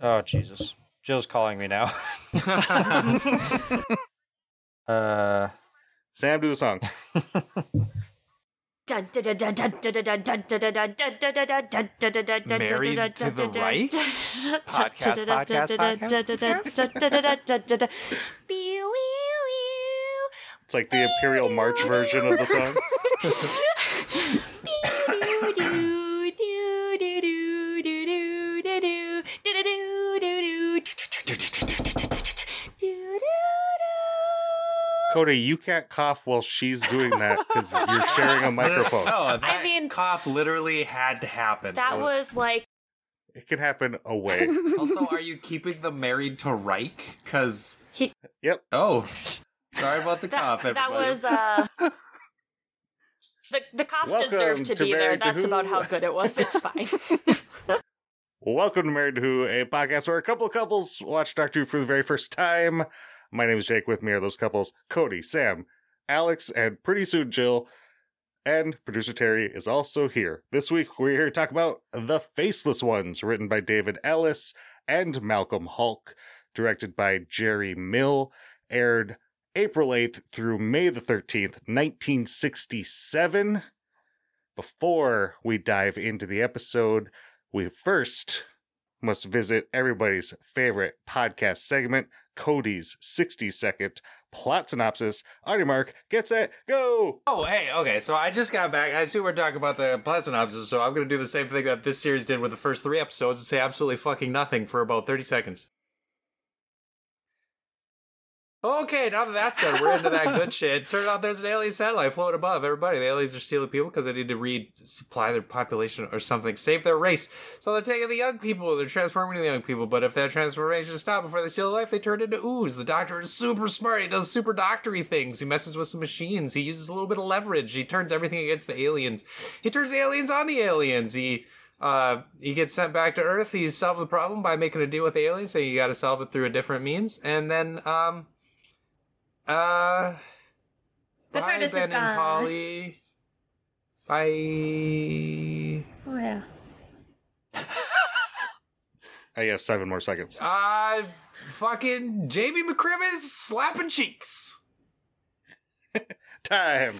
Oh Jesus. Jill's calling me now. uh Sam, do the song. Married to the right? Podcast, podcast, podcast, It's like the Imperial March version of the song. Cody, you can't cough while she's doing that because you're sharing a microphone. Oh, that mean- cough literally had to happen. That was like It can happen away. Also, are you keeping them married to Reich? Because he. Yep. Oh, sorry about the cough. That, that was uh. The, the cough Welcome deserved to, to be there. Married to That's about how good it was. It's fine. Welcome to Married to Who, a podcast where a couple of couples watch Doctor Who for the very first time. My name is Jake. With me are those couples Cody, Sam, Alex, and pretty soon Jill. And producer Terry is also here. This week, we're here to talk about The Faceless Ones, written by David Ellis and Malcolm Hulke, directed by Gerry Mill, aired April 8th through May the 13th, 1967. Before we dive into the episode, we first must visit everybody's favorite podcast segment, Cody's 60 second plot synopsis. On mark, get set, go! Oh, hey, okay. So I just got back. I assume we're talking about the plot synopsis, so I'm going to do the same thing that this series did with the first three episodes and say absolutely fucking nothing for about 30 seconds. Okay, now that that's done, we're into that good shit. Turns out there's an alien satellite floating above everybody. The aliens are stealing people because they need to resupply their population or something, save their race. So they're taking the young people, they're transforming the young people. But if that transformation stops before they steal life, they turn into ooze. The doctor is super smart. He does super doctory things. He messes with some machines. He uses a little bit of leverage. He turns everything against the aliens. He turns the aliens on the aliens. He uh, he gets sent back to Earth. He solves the problem by making a deal with the aliens, So you got to solve it through a different means. And then, um, uh, The bye, TARDIS is Ben and gone. Polly. Bye. oh yeah. I have seven more seconds. Uh, fucking Jamie McCrimmon slapping cheeks. Time!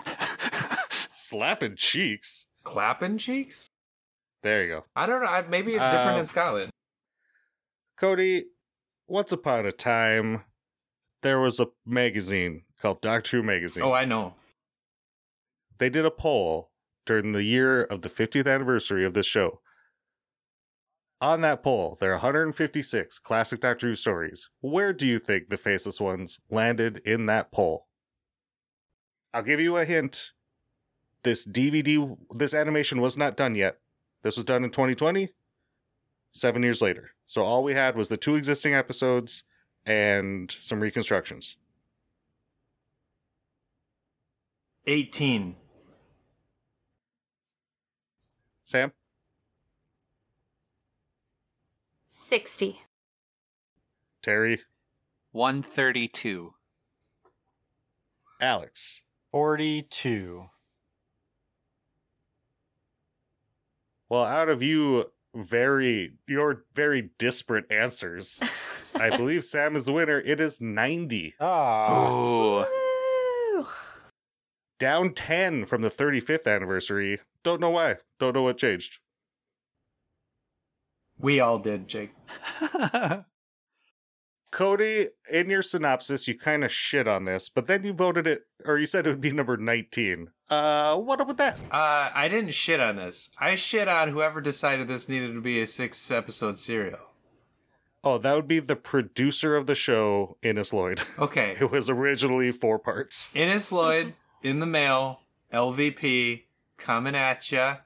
Slapping cheeks. Clapping cheeks? There you go. I don't know. I- Maybe it's different Uh, in Scotland. Cody, once upon a time, there was a magazine called Doctor Who Magazine. Oh, I know. they did a poll during the year of the 50th anniversary of this show. On that poll, there are 156 classic Doctor Who stories. Where do you think the Faceless Ones landed in that poll? I'll give you a hint. This DVD, this animation was not done yet. This was done in 2020, seven years later. So all we had was the two existing episodes and some reconstructions. 18. Sam? Sixty. Terry? 132. Alex? 42. Well, out of you very your very disparate answers, I believe Sam is the winner. It is 90. Ah. Ooh. Down 10 from the 35th anniversary. Don't know why. Don't know what changed. We all did, Jake. Cody, in your synopsis, you kind of shit on this, but then you voted it, or you said it would be number 19. Uh, what up with that? Uh, I didn't shit on this. I shit on whoever decided this needed to be a six episode serial. Oh, that would be the producer of the show, Innes Lloyd. Okay. It was originally four parts. Innes Lloyd, in the mail, LVP, coming at ya.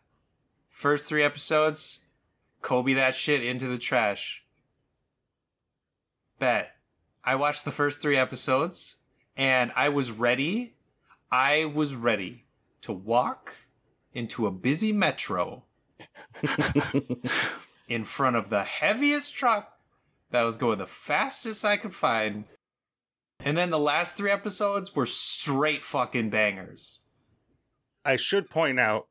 First three episodes, Kobe that shit into the trash. Bet. I watched the first three episodes and I was ready. I was ready to walk into a busy metro in front of the heaviest truck that was going the fastest I could find. And then the last three episodes were straight fucking bangers. I should point out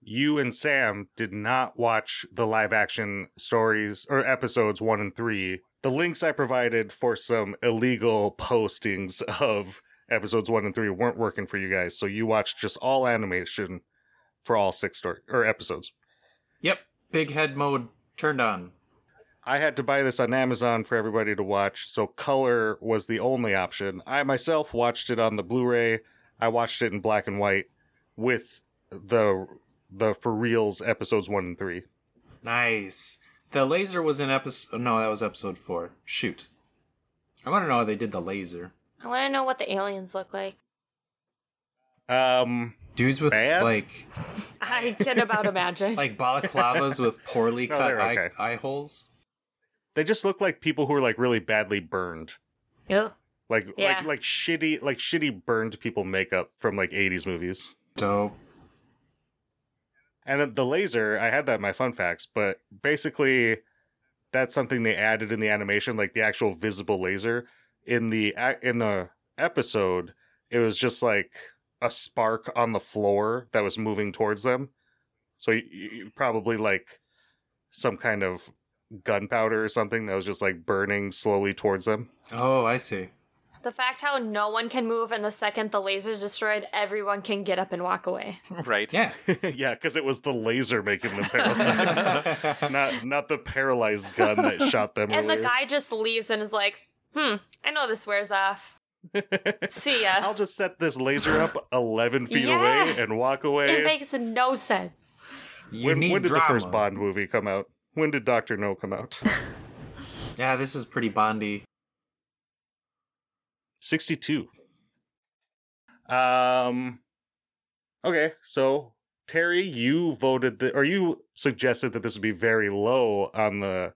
you and Sam did not watch the live action stories or episodes one and three. The links I provided for some illegal postings of episodes one and three weren't working for you guys, so you watched just all animation for all six story or episodes. Yep. Big head mode turned on. I had to buy this on Amazon for everybody to watch, so color was the only option. I myself watched it on the Blu-ray. I watched it in black and white with the the for reals episodes 1 and 3. Nice. The laser was in episode. No, that was episode four. Shoot. I want to know how they did the laser. I want to know what the aliens look like. Um Dudes with Bad? like I can about imagine. like balaclavas with poorly No, cut they're eye, eye holes. they just look like people who are like really badly burned. Ew. Like Yeah. like like shitty like shitty burned people makeup from like 80s movies. Dope. And the laser, I had that in my fun facts, but basically that's something they added in the animation, like the actual visible laser. In the in the episode, it was just like a spark on the floor that was moving towards them. So you, you probably like some kind of gunpowder or something that was just like burning slowly towards them. Oh, I see. The fact how no one can move and the second the laser's destroyed, everyone can get up and walk away. right. Yeah. yeah, because it was the laser making them paralyzed, not not the paralyzed gun that shot them. And the guy just leaves and is like, hmm, I know this wears off. See ya. I'll just set this laser up 11 feet away and walk away. It makes no sense. You when need when did drama. the first Bond movie come out? When did Doctor No come out? Yeah, this is pretty Bondy. 62. Um Okay, so Terry, you voted that or you suggested that this would be very low on the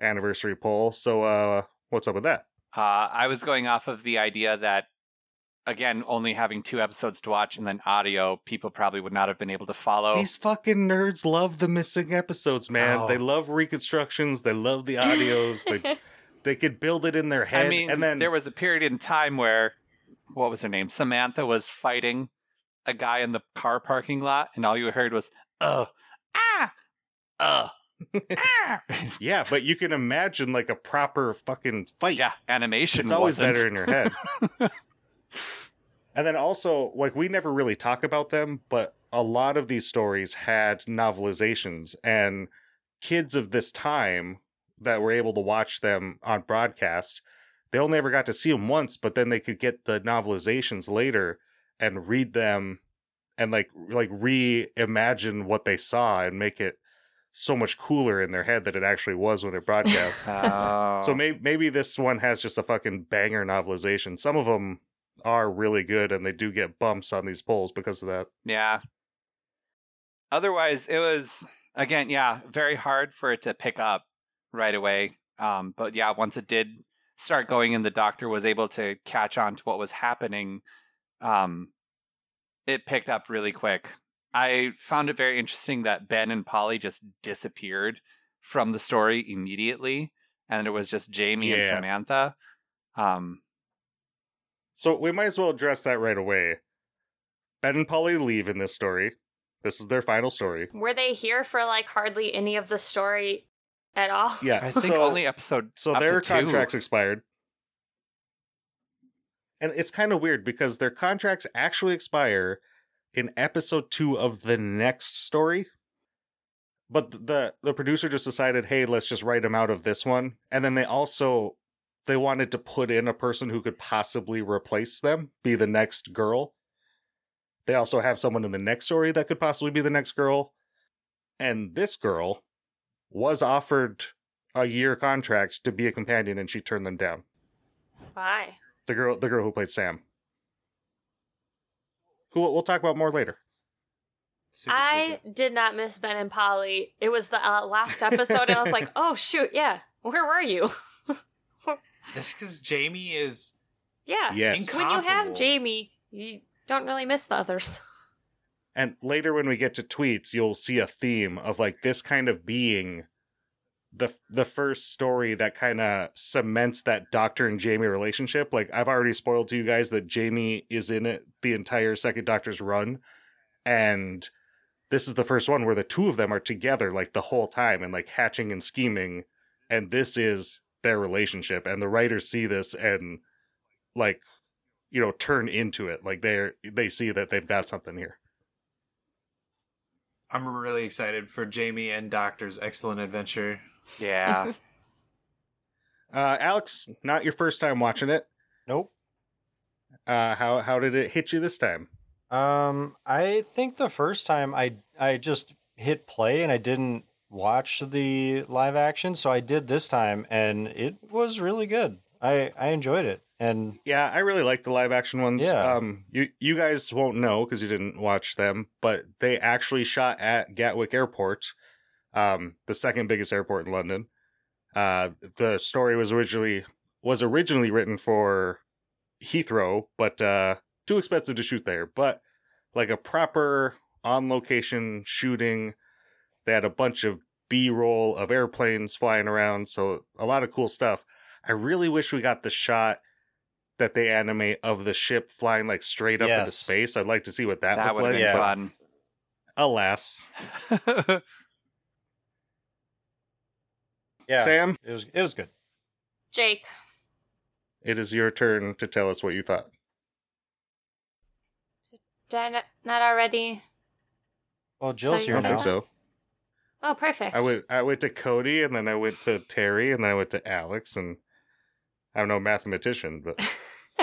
anniversary poll. So uh what's up with that? Uh, I was going off of the idea that, again, only having two episodes to watch and then audio, people probably would not have been able to follow. These fucking nerds love the missing episodes, man. Oh. They love reconstructions, they love the audios. they they could build it in their head I mean, and then there was a period in time where, what was her name? Samantha was fighting a guy in the car parking lot, and all you heard was, oh, ah, uh, ah. Yeah, but you can imagine like a proper fucking fight. yeah, animation it's always wasn't. better in your head. and then also, like we never really talk about them, but a lot of these stories had novelizations, and kids of this time that were able to watch them on broadcast, they only ever got to see them once, but then they could get the novelizations later and read them and like like reimagine what they saw and make it so much cooler in their head that it actually was when it broadcast. Oh. So maybe maybe this one has just a fucking banger novelization. Some of them are really good, and they do get bumps on these polls because of that. Yeah. Otherwise, it was again, yeah, very hard for it to pick up right away. Um, but yeah, once it did start going, and the doctor was able to catch on to what was happening, um, it picked up really quick. I found it very interesting that Ben and Polly just disappeared from the story immediately, and it was just Jamie and Samantha. Um, So we might as well address that right away. Ben and Polly leave in this story. This is their final story. Were they here for like hardly any of the story at all? Yeah, I think so, only episode so up to their two. contracts expired. And it's kind of weird because their contracts actually expire in episode 2 of the next story. But the the producer just decided, "Hey, let's just write them out of this one." And then they also they wanted to put in a person who could possibly replace them, be the next girl. They also have someone in the next story that could possibly be the next girl. And this girl was offered a year contract to be a companion and she turned them down. Why? The girl the girl who played Sam. Who we'll talk about more later. Super I did not miss Ben and Polly. It was the uh, last episode, and I was like, oh, shoot, yeah. Where were you? It's because Jamie is yeah. Yes. When you have Jamie, you don't really miss the others. And later when we get to tweets, you'll see a theme of like this kind of being the the first story that kind of cements that Doctor and Jamie relationship. Like I've already spoiled to you guys that Jamie is in it the entire second Doctor's run. And this is the first one where the two of them are together like the whole time and like hatching and scheming. And this is their relationship. And the writers see this and like you know turn into it. Like they're they see that they've got something here I'm really excited for Jamie and Doctor's excellent adventure. Yeah. uh alex not your first time watching it Nope. uh how how did it hit you this time Um, I think the first time I I just hit play and I didn't watch the live action, so I did this time, and it was really good. I I enjoyed it, and yeah i really like the live action ones. Yeah. um you you guys won't know because you didn't watch them but they actually shot at gatwick airport um the second biggest airport in london. Uh the story was originally was originally written for heathrow but uh too expensive to shoot there. But like a proper on location shooting they had a bunch of b-roll of airplanes flying around so a lot of cool stuff. I really wish we got the shot that they animate of the ship flying like straight up into space. I'd like to see what that, that looked would have like. been Yeah. fun. Alas, yeah, Sam, it was it was good. Jake. it is your turn to tell us what you thought. Did I not, not already? Well, Jill's here I don't think so. Oh, perfect. I went I went to Cody and then I went to Terry and then I went to Alex and I'm no mathematician, but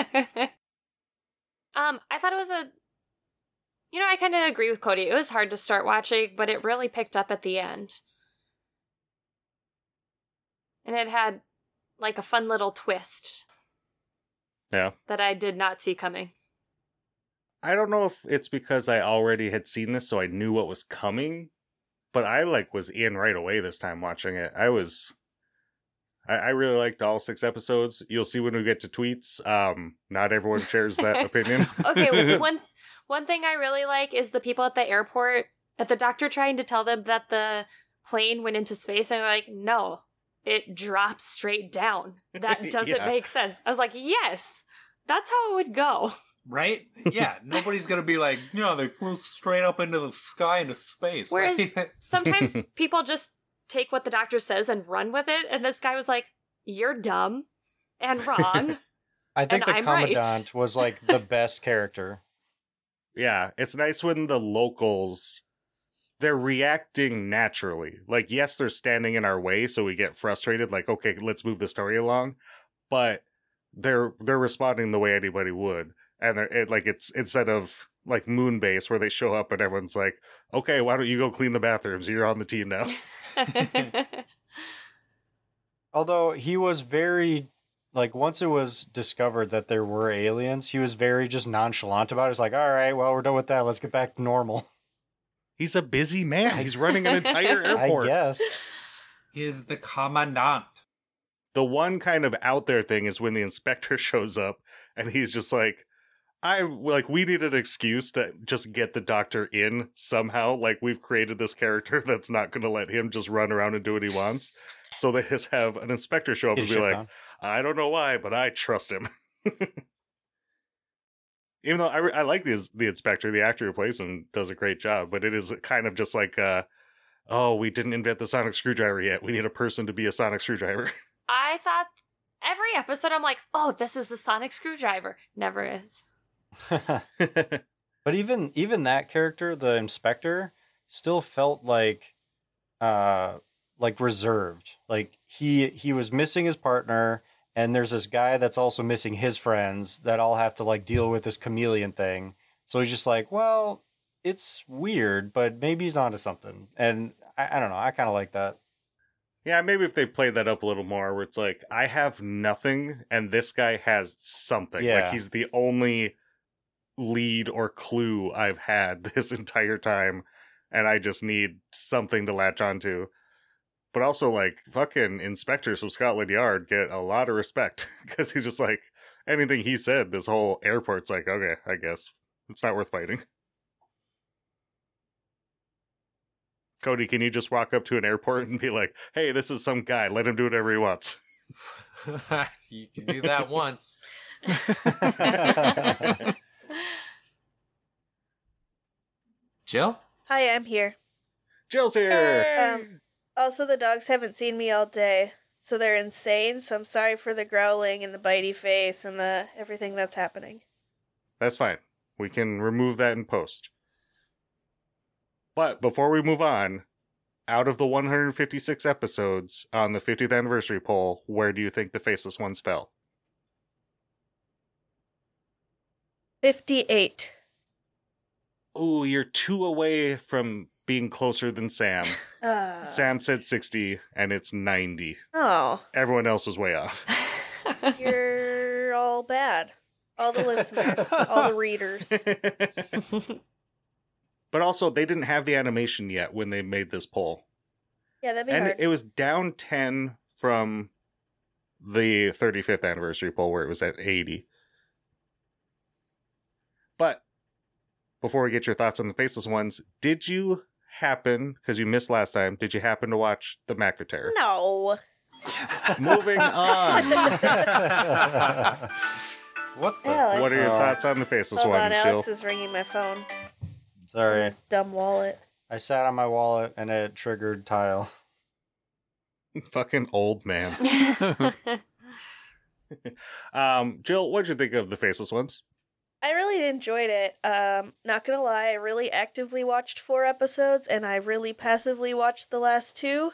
um, I thought it was a. You know, I kind of agree with Cody. It was hard to start watching, but it really picked up at the end. And it had like a fun little twist yeah. that I did not see coming. I don't know if it's because I already had seen this so I knew what was coming, but I like was in right away this time watching it. I was I, I really liked all six episodes. You'll see when we get to tweets. Um not everyone shares that opinion. Okay, w- one one thing I really like is the people at the airport at the doctor trying to tell them that the plane went into space and they're like, no, it drops straight down. That doesn't Yeah. make sense. I was like, yes, that's how it would go. Right? Yeah, nobody's gonna be like, you know, they flew straight up into the sky into space. Whereas sometimes people just take what the doctor says and run with it, and this guy was like, you're dumb and wrong. I think And the I'm right. commandant was like the best character. yeah, it's nice when the locals they're reacting naturally. Like yes, they're standing in our way so we get frustrated like okay, let's move the story along, but they're they're responding the way anybody would. And they're it, like it's instead of like Moonbase where they show up and everyone's like, "Okay, why don't you go clean the bathrooms? You're on the team now." Although he was very like once it was discovered that there were aliens, he was very just nonchalant about it. It's like, all right, well, we're done with that. Let's get back to normal. He's a busy man. He's running an entire airport. I guess. he is the commandant. the one kind of out there thing is when the inspector shows up and he's just like i like we need an excuse to just get the doctor in somehow like we've created this character that's not going to let him just run around and do what he wants so they just have an inspector show up Get and be like done. i don't know why but i trust him even though I, re- I like the, the inspector the actor who plays him does a great job but it is kind of just like uh oh we didn't invent the sonic screwdriver yet we need a person to be a sonic screwdriver I thought every episode, I'm like, oh, this is the sonic screwdriver. Never is. but even even that character, the inspector, still felt like uh like reserved. Like he he was missing his partner and there's this guy that's also missing his friends that all have to like deal with this chameleon thing. So he's just like, well, it's weird, but maybe he's onto something. And I, I don't know, I kind of like that. Yeah, maybe if they played that up a little more, where it's like, I have nothing, and this guy has something. Like Yeah. he's the only lead or clue I've had this entire time, and I just need something to latch onto. But also, like, fucking inspectors from Scotland Yard get a lot of respect because he's just like, anything he said, this whole airport's like, okay, I guess it's not worth fighting. Cody, can you just walk up to an airport and be like, hey, this is some guy, let him do whatever he wants? you can do that once. Jill? Hi, I'm here. Jill's here. Um, also, the dogs haven't seen me all day, so they're insane. So I'm sorry for the growling and the bitey face and the everything that's happening. That's fine. We can remove that in post. But before we move on, out of the 156 episodes on the 50th anniversary poll, where do you think the faceless ones fell? Fifty-eight. Oh, you're two away from being closer than Sam. Uh, Sam said 60, and it's 90. Oh, Everyone else was way off. you're all bad. All the listeners, all the readers. but also, they didn't have the animation yet when they made this poll. Yeah, that'd be and hard. it was down 10 from the 35th anniversary poll where it was at 80 but before we get your thoughts on the faceless ones did you happen because you missed last time did you happen to watch the Macra Terror no. moving on what the? Alex. what are your thoughts on the faceless Hold on, ones Jill? Alex is ringing my phone. Sorry, This dumb wallet. I sat on my wallet and it triggered tile. fucking old man um jill what did you think of the faceless ones I really enjoyed it. Um, not gonna lie, I really actively watched four episodes, and I really passively watched the last two,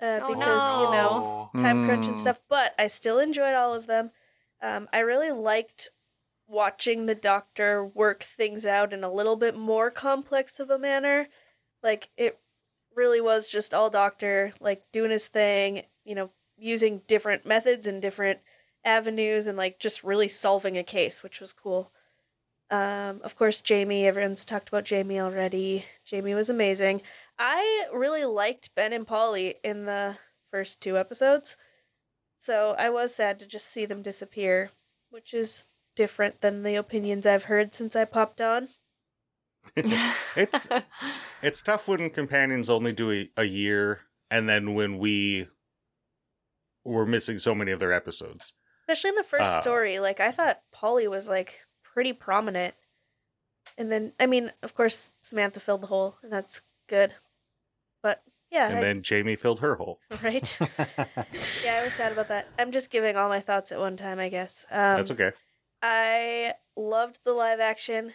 uh, Oh, because you know no. time crunch and Mm. stuff. But I still enjoyed all of them. Um, I really liked watching the Doctor work things out in a little bit more complex of a manner. Like it really was just all Doctor, like doing his thing. You know, using different methods and different avenues, and like just really solving a case, which was cool. Um, of course, Jamie. Everyone's talked about Jamie already. Jamie was amazing. I really liked Ben and Polly in the first two episodes, so I was sad to just see them disappear, which is different than the opinions I've heard since I popped on. it's it's tough when companions only do a, a year and then when we were missing so many of their episodes Especially in the first Uh. story, like I thought Polly was like pretty prominent. And then I mean, of course Samantha filled the hole, and that's good. But yeah, and I- then jamie filled her hole right? yeah, I was sad about that. I'm just giving all my thoughts at one time, I guess. Um, that's okay I loved the live action.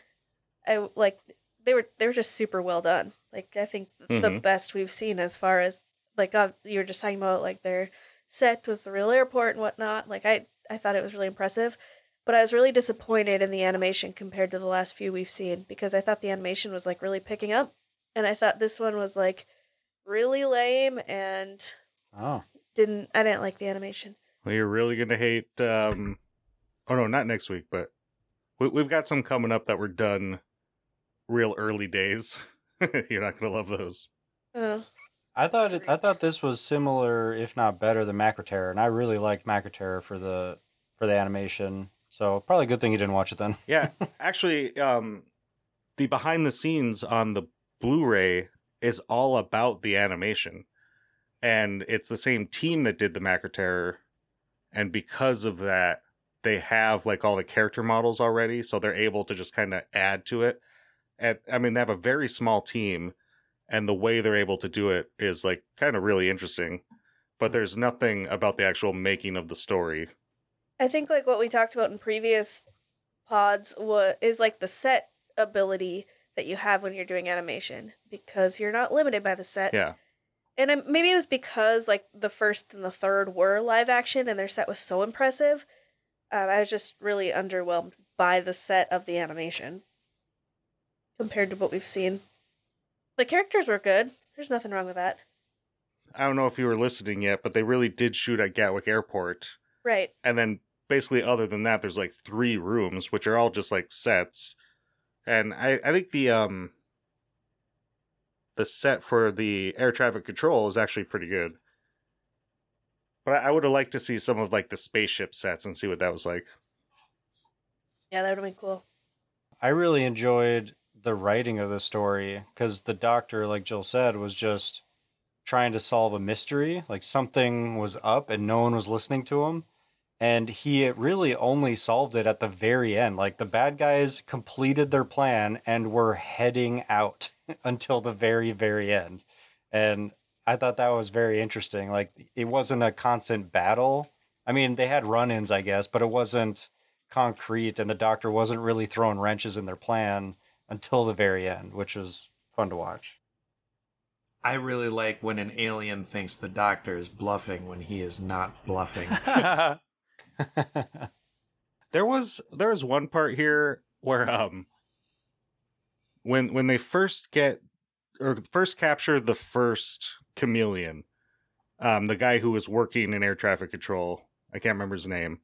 I like they were they were just super well done. Like I think the Mhm. best we've seen as far as like uh, you were just talking about like their set was the real airport and whatnot. Like I I thought it was really impressive, but I was really disappointed in the animation compared to the last few we've seen because I thought the animation was like really picking up, and I thought this one was like really lame and oh, didn't I didn't like the animation. well, you're really gonna hate um oh no not next week but we, we've got some coming up that were done real early days. You're not gonna love those. Uh, I thought it, I thought this was similar, if not better, than Macra Terror, and I really liked Macra Terror for the for the animation. So probably a good thing you didn't watch it then. Yeah, actually, um, the behind the scenes on the Blu-ray is all about the animation, and it's the same team that did the Macra Terror, and because of that, they have like all the character models already, so they're able to just kind of add to it. And I mean, they have a very small team, and the way they're able to do it is like kind of really interesting. But there's nothing about the actual making of the story. I think like what we talked about in previous pods was is like the set ability that you have when you're doing animation because you're not limited by the set. Yeah. And um, maybe it was because like the first and the third were live action and their set was so impressive. Um, I was just really underwhelmed by the set of the animation compared to what we've seen. The characters were good. There's nothing wrong with that. I don't know if you were listening yet, but they really did shoot at Gatwick Airport. Right. And then basically other than that, there's like three rooms, which are all just like sets. And I, I think the um the set for the air traffic control is actually pretty good. But I, I would have liked to see some of like the spaceship sets and see what that was like. Yeah, that would have been cool. I really enjoyed the writing of the story because the doctor, like Jill said, was just trying to solve a mystery. Like something was up and no one was listening to him. And he really only solved it at the very end. Like the bad guys completed their plan and were heading out. until the very, very end. And I thought that was very interesting. Like it wasn't a constant battle. I mean, they had run-ins, I guess, but it wasn't concrete, and the Doctor wasn't really throwing wrenches in their plan until the very end, which was fun to watch. I really like when an alien thinks the doctor is bluffing when he is not bluffing. there was there was one part here where um when when they first get or first capture the first chameleon um the guy who was working in air traffic control i can't remember his name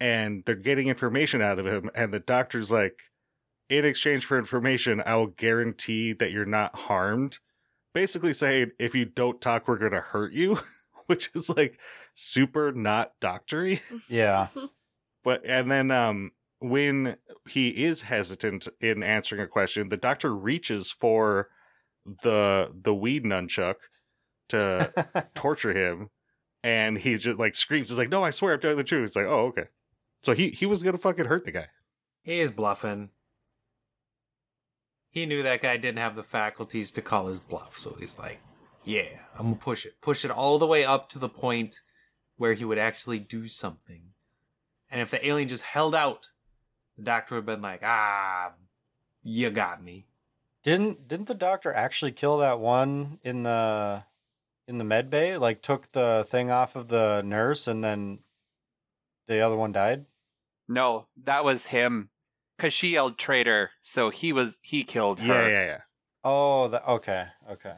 and they're getting information out of him and the doctor's like in exchange for information i will guarantee that you're not harmed. Basically saying if you don't talk we're going to hurt you which is like super not doctory yeah. but and then um when he is hesitant in answering a question the doctor reaches for the the weed nunchuck to torture him and he's just like screams he's like no i swear i'm telling the truth it's like oh okay so he he was gonna fucking hurt the guy he is bluffing. He knew that guy didn't have the faculties to call his bluff, so he's like, yeah, I'm gonna push it. Push it all the way up to the point where he would actually do something. And if the alien just held out, the doctor would have been like, ah, you got me. Didn't didn't the doctor actually kill that one in the in the med bay? Like took the thing off of the nurse and then the other one died? no, that was him. Cause she yelled traitor, so he was he killed her. yeah yeah yeah Oh, the, okay, okay.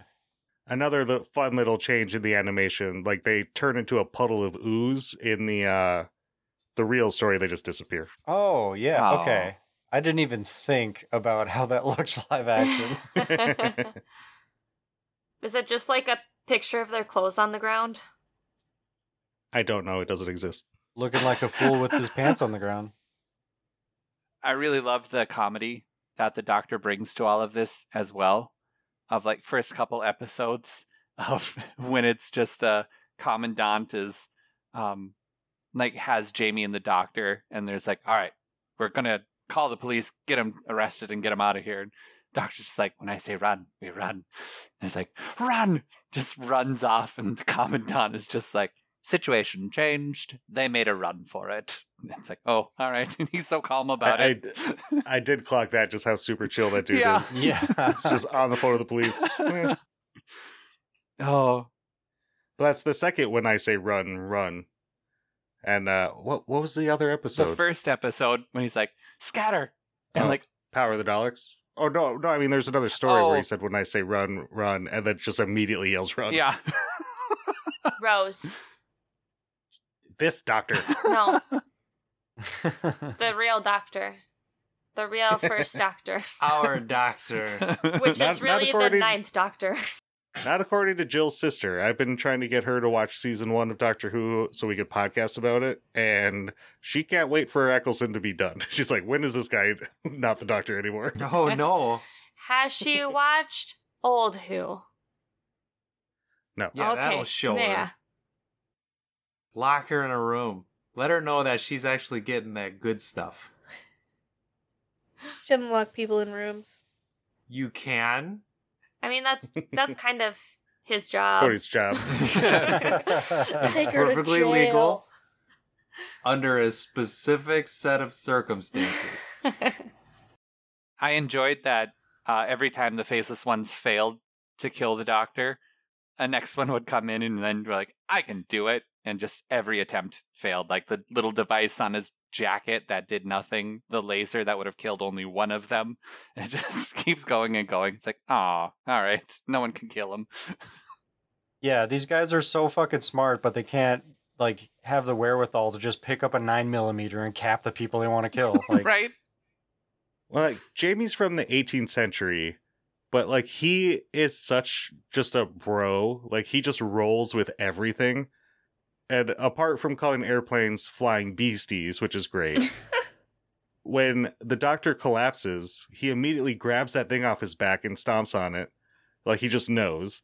Another li- fun little change in the animation like they turn into a puddle of ooze in the uh the real story they just disappear Oh, yeah, Oh. okay. I didn't even think about how that looks live action. Is it just like a picture of their clothes on the ground? i don't know it doesn't exist Looking like a fool with his pants on the ground. I really love the comedy that the Doctor brings to all of this as well. Of like first couple episodes of when it's just the commandant is um like has Jamie and the Doctor and there's like, all right, we're gonna call the police, get him arrested and get him out of here. And Doctor's just like, when I say run, we run. And it's like, run! Just runs off and the commandant is just like, situation changed. They made a run for it. It's like, oh, all right. And he's so calm about I- it. I did clock that just how super chill that dude Yeah. is. Yeah. It's just on the phone with the police. Oh, But that's the second when I say run, run. And uh what what was the other episode? the first episode when he's like, scatter. And Oh. like, Power of the Daleks? Oh no, no, I mean there's another story where Oh. he said when I say run, run, and then just immediately yells run. yeah. Rose. This doctor. No, the real doctor. The real first doctor. Our doctor. Which Not- is really the ninth doctor. Not according to Jill's sister. I've been trying to get her to watch season one of Doctor Who so we could podcast about it, and she can't wait for Eccleston to be done. She's like, when is this guy not the doctor anymore? Oh no. Has she watched Old Who? No. Yeah, okay. that'll show yeah. her. Lock her in a room. Let her know that she's actually getting that good stuff. Shouldn't lock people in rooms. You can. I mean, that's that's kind of his job. Cody's job. it's Take her to perfectly legal under a specific set of circumstances. I enjoyed that uh, every time the faceless ones failed to kill the doctor, a next one would come in and then be like, I can do it. And just every attempt failed. Like the little device on his jacket that did nothing, the laser that would have killed only one of them. It just keeps going and going. It's like, oh, all right. No one can kill him. yeah, these guys are so fucking smart, but they can't like have the wherewithal to just pick up a nine millimeter and cap the people they want to kill. Like, right? Well, like, Jamie's from the 18th century, but like he is such just a bro. Like he just rolls with everything. And apart from calling airplanes flying beasties, which is great, when the doctor collapses, he immediately grabs that thing off his back and stomps on it. Like he just knows.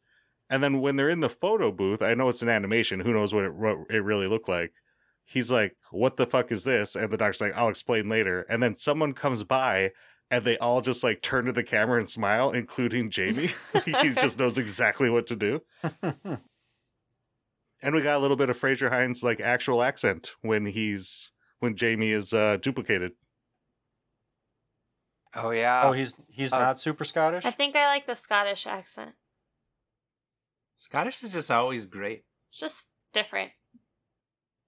And then when they're in the photo booth, I know it's an animation. Who knows what it, what it really looked like? He's like, "What the fuck is this?" And the doctor's like, "I'll explain later." And then someone comes by, and they all just like turn to the camera and smile, including Jamie. he just knows exactly what to do. And we got a little bit of Fraser Hines like actual accent when he's when Jamie is uh duplicated. Oh yeah. oh, he's he's Uh, not super Scottish. I think I like the Scottish accent. Scottish is just always great. It's just different.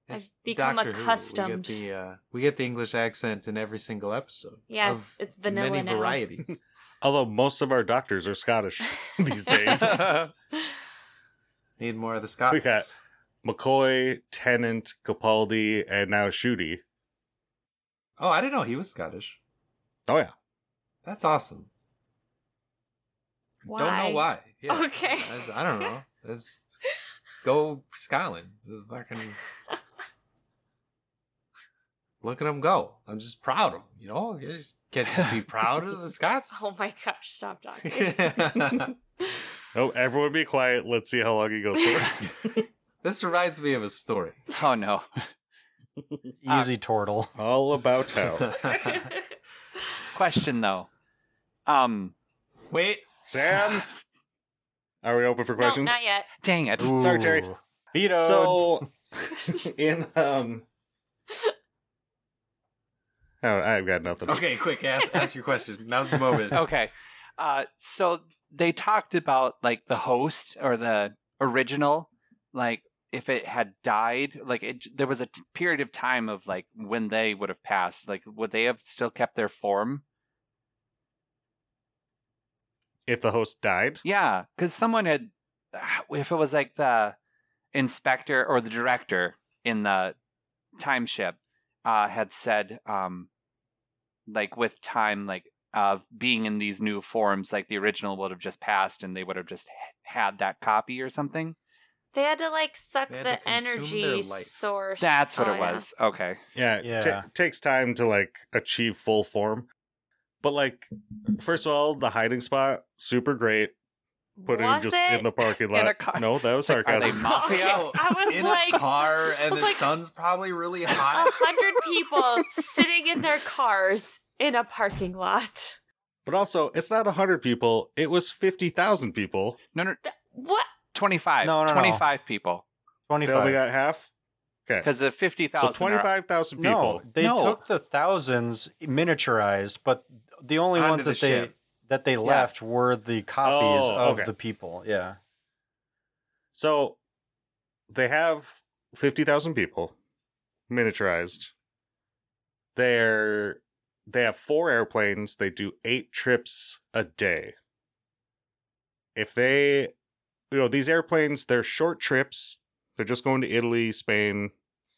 I've It's become Doctor Who. accustomed. We get, the, uh, we get the English accent in every single episode. Yeah, of it's, it's vanilla many now. varieties. Although most of our doctors are Scottish these days. Need more of the Scots. We got- McCoy, Tennant, Capaldi, and now Ncuti. Oh, I didn't know he was Scottish. Oh yeah. That's awesome. Don't know why. Yeah. Okay. I, just- I don't know. Let's go Scotland. Fucking look at them go. I'm just proud of them. You know, you just can't just be proud of the Scots. Oh my gosh, stop talking. Oh, everyone be quiet. Let's see how long he goes for. this reminds me of a story. oh no. Easy turtle. All about how. Question though. Um. Wait, Sam, are we open for no, questions? not yet. Dang it. Sorry, Terry. Ooh. Vetoed. So, in um, oh, I've got nothing. okay, quick, ask, ask your question. Now's the moment. okay. Uh, so they talked about like the host or the original, like if it had died, like it, there was a t- period of time of like when they would have passed. Like, would they have still kept their form? If the host died, Yeah, because someone had, if it was like the inspector or the director in the time ship, uh, had said, um, like with time, like of being in these new forms, like the original would have just passed, and they would have just had that copy or something. They had to like suck the energy source. That's what Oh, it yeah. was. Okay. yeah, Yeah. ta- takes time to like achieve full form. But like, first of all, the hiding spot super great. Putting him Was just it? in the parking In a lot. car. No, that was Like, are they sarcasm. mafia? Okay, I was in like- a car, and the like- sun's probably really hot. A hot. hundred people sitting in their cars in a parking lot. But also, it's not a hundred people. It was fifty thousand people. No, no, Th- What? 25. No, no, no. 25 people. They only got half. Okay, Because the 50,000. so are- twenty-five thousand No, people. they No. took the thousands miniaturized, but the only Onto ones the that they ship. That they left were the copies Oh, of okay. the people. Yeah. So they have 50,000 people miniaturized. They're they have four airplanes. They do 8 trips a day. If they you know, these airplanes, they're short trips. They're just going to Italy, Spain,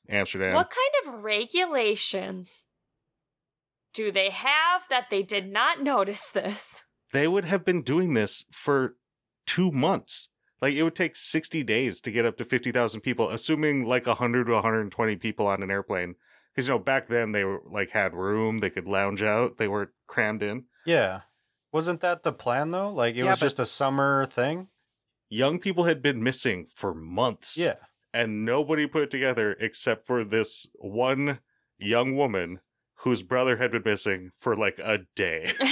Amsterdam. What kind of regulations do they have that they did not notice this? They would have been doing this for 2 months. Like it would take 60 days to get up to 50,000 people, assuming like 100 to 120 people on an airplane. Because you know, back then they were like had room, they could lounge out, they weren't crammed in. Yeah. Wasn't that the plan though? Like it Yeah, was but- just a summer thing? Young people had been missing for months. Yeah. And nobody put it together except for this one young woman whose brother had been missing for like a day.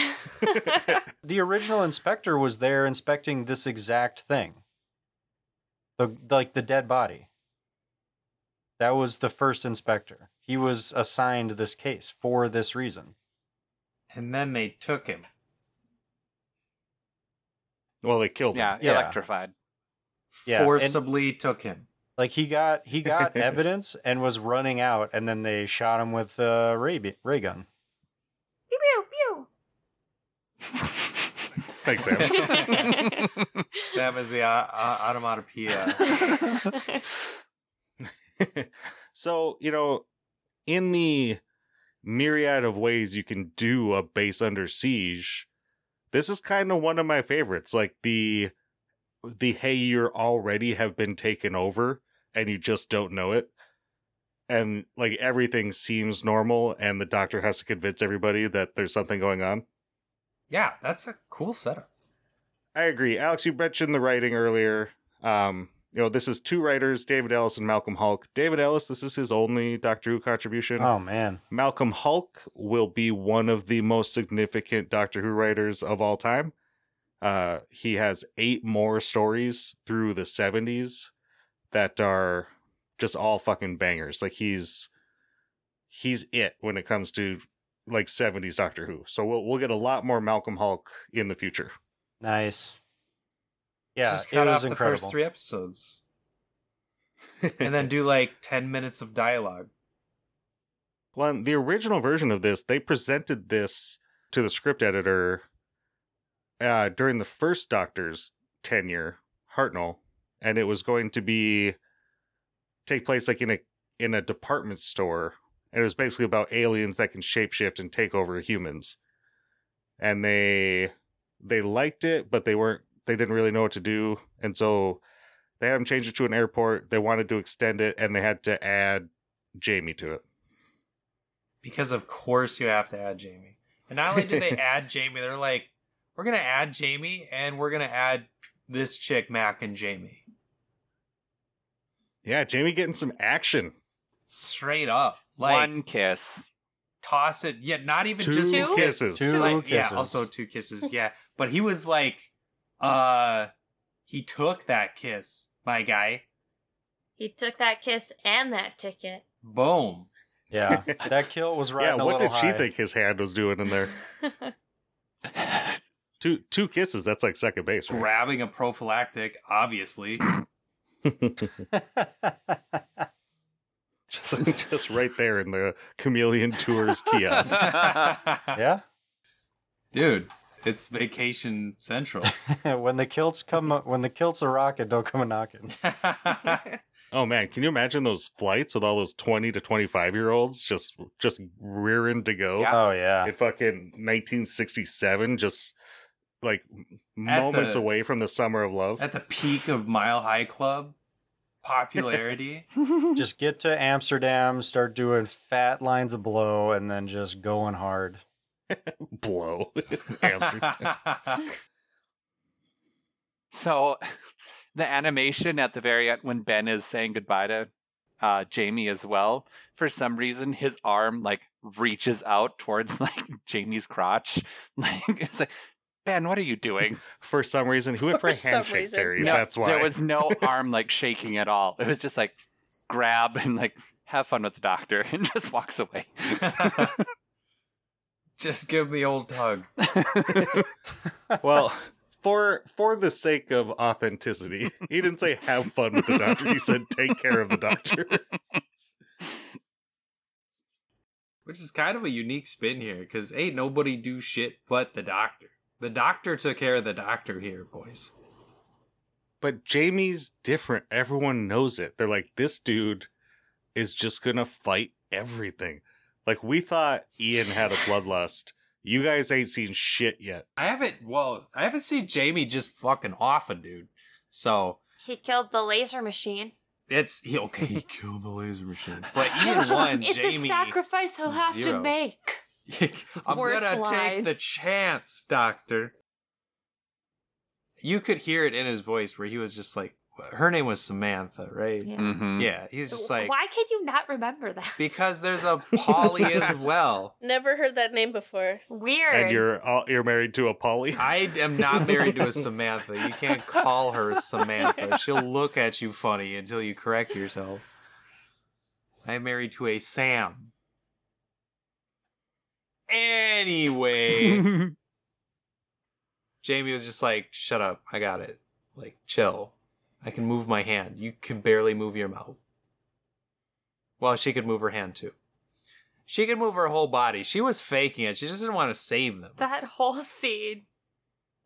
The original inspector was there inspecting this exact thing. The like the dead body. That was the first inspector. He was assigned this case for this reason. and then they took him. well, they killed him. Yeah, Yeah. electrified. Yeah, and- Forcibly took him. Like he got he got evidence and was running out, and then they shot him with a ray ray gun. pew pew Thanks, Sam. Sam is the uh, uh, automatopoeia. so, you know, in the myriad of ways you can do a base under siege, this is kind of one of my favorites. Like the the hey, you're already have been taken over and you just don't know it. And like everything seems normal and the doctor has to convince everybody that there's something going on. yeah, that's a cool setup. I agree. Alex, you mentioned the writing earlier. Um, you know, this is two writers, David Ellis and Malcolm Hulke. David Ellis, this is his only Doctor Who contribution. Oh man. Malcolm Hulke will be one of the most significant Doctor Who writers of all time. Uh, he has eight more stories through the 70s that are just all fucking bangers. Like he's he's it when it comes to like 70s Doctor Who. So we'll we'll get a lot more Malcolm Hulke in the future. Nice. Yeah, Just it cut was off the incredible. first three episodes, and then do like ten minutes of dialogue. Well, the original version of this, they presented this to the script editor uh, during the first Doctor's tenure, Hartnell, and it was going to be take place like in a in a department store, and it was basically about aliens that can shapeshift and take over humans. And they they liked it, but they weren't they didn't really know what to do, and so they had them change it to an airport. They wanted to extend it, and they had to add Jamie to it. Because of course you have to add Jamie. And not only did they add Jamie, they're like, we're gonna add Jamie and we're gonna add this chick, Mac and Jamie. Yeah, Jamie getting some action. Straight up. Like One kiss. toss it. Yeah, not even Two just Two? kisses. Two like, yeah, also two kisses. Yeah. But he was like, uh he took that kiss, my guy. He took that kiss and that ticket. Boom. Yeah, that kill was right. yeah, a what did little she think his hand was doing in there? two two kisses, that's like second base, right? Grabbing a prophylactic, obviously. just, just right there in the Chameleon Tours kiosk. yeah, Dude, it's vacation central. when the kilts come, when the kilts are rocking, don't come a knocking. Oh man, can you imagine those flights with all those twenty to twenty five year olds just just rearing to go? Yeah. Oh yeah, in fucking 1967, just like At moments the- away from the summer of love. At the peak of Mile High Club popularity. just get to Amsterdam, start doing fat lines of blow, and then just going hard. Blow. Amsterdam. So the animation at the very end when Ben is saying goodbye to uh, Jamie as well, for some reason his arm like reaches out towards like Jamie's crotch. Like it's like Ben, what are you doing? For some reason, who went for, For a handshake, reason. Terry. No, That's why. There was no arm like shaking at all. It was just like grab and like have fun with the doctor and just walks away. Just give him the old tug. well, for for the sake of authenticity, he didn't say have fun with the doctor. He said take care of the doctor. Which is kind of a unique spin here, because ain't nobody do shit but the doctor. The doctor took care of the doctor here, boys. But Jamie's different. Everyone knows it. They're like, this dude is just gonna fight everything. Like we thought Ian had a bloodlust. You guys ain't seen shit yet. I haven't, well, I haven't seen Jamie just fucking off a dude. So He killed the laser machine. it's, he, okay, he killed the laser machine. But Ian won, it's Jamie. a sacrifice he'll have zero. to make. I'm Worst gonna line. take the chance, Doctor. You could hear it in his voice where he was just like, her name was Samantha, right? Yeah. Mhm. Yeah, he's just like, Why can you not remember that? because there's a Polly as well. Never heard that name before. Weird. And you're all, you're married to a Polly. I am not married to a Samantha. You can't call her Samantha. She'll look at you funny until you correct yourself. I'm married to a Sam. Anyway, Jamie was just like, shut up. I got it. Like, chill. I can move my hand. You can barely move your mouth. Well, she could move her hand too. She could move her whole body. She was faking it. She just didn't want to save them. that whole scene.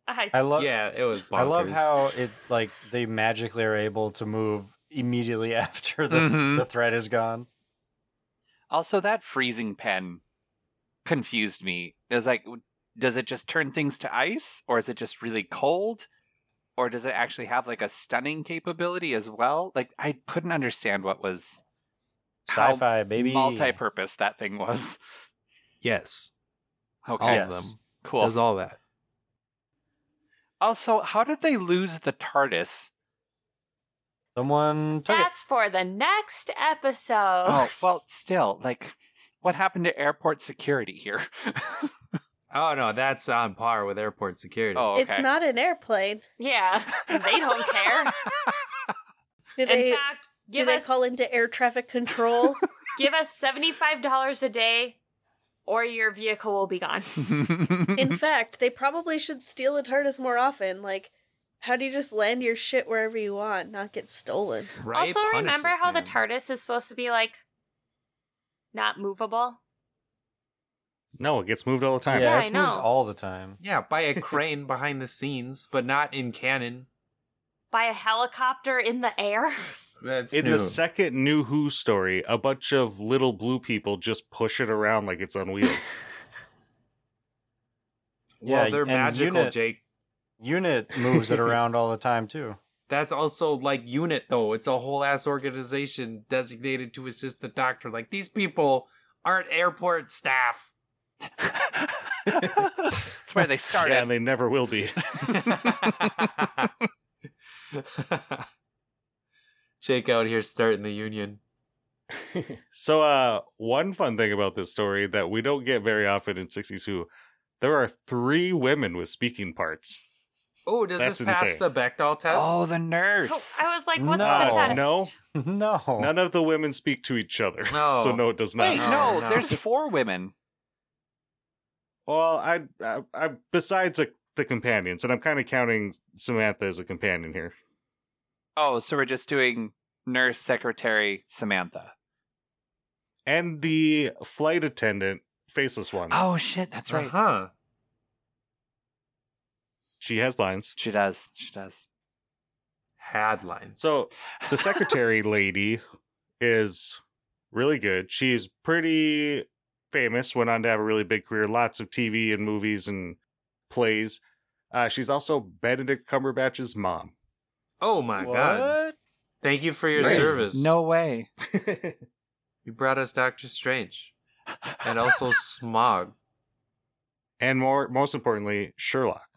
I, I love. yeah, it was bonkers. I love how it like they magically are able to move immediately after the Mhm. the threat is gone. Also, that freezing pen confused me. It was like, does it just turn things to ice, or is it just really cold, or does it actually have like a stunning capability as well? Like, I couldn't understand what was Sci-fi baby. multi-purpose that thing was. Yes. Okay, All Yes. of them. cool. Does all that. Also, how did they lose the TARDIS? Someone took That's for the next episode. Oh, well, still, like, what happened to airport security here? Oh no, that's on par with airport security. oh, okay. It's not an airplane. Yeah, they don't care. Do In they fact, do give they us call into air traffic control? give us seventy five dollars a day, or your vehicle will be gone. In fact, they probably should steal a TARDIS more often. Like, how do you just land your shit wherever you want, not get stolen? right. also, Punish remember this how the. TARDIS is supposed to be like not movable? No, it gets moved all the time. Yeah, Yeah, it's I moved know. all the time. Yeah, by a crane behind the scenes, but not in canon. By a helicopter in the air? That's In new. the second New Who story, a bunch of little blue people just push it around like it's on wheels. well, Yeah, they're and magical, unit- Jake. Unit moves it around all the time too. That's also like unit though. It's a whole ass organization designated to assist the doctor. Like these people aren't airport staff. That's where they started. yeah, and they never will be. Jake out here starting the union. so uh one fun thing about this story that we don't get very often in 60s Who, there are three women with speaking parts. Oh, does That's this pass insane. the Bechdel test? oh, the nurse. I was like, what's No, the test? no. no. None of the women speak to each other. No. so no, it does not. Wait, No, no, no. there's four women. Well, I, I, I besides a, the companions, and I'm kind of counting Samantha as a companion here. Oh, so we're just doing nurse, secretary, Samantha. And the flight attendant, faceless one. Oh shit, that's right. Huh. She has lines. She does. She does. Had lines. So the secretary lady is really good. She's pretty famous, went on to have a really big career, lots of TV and movies and plays. Uh, she's also Benedict Cumberbatch's mom. oh my god. Thank you for your Crazy. service. No way. You brought us Doctor Strange. And also Smaug. and more, most importantly, Sherlock.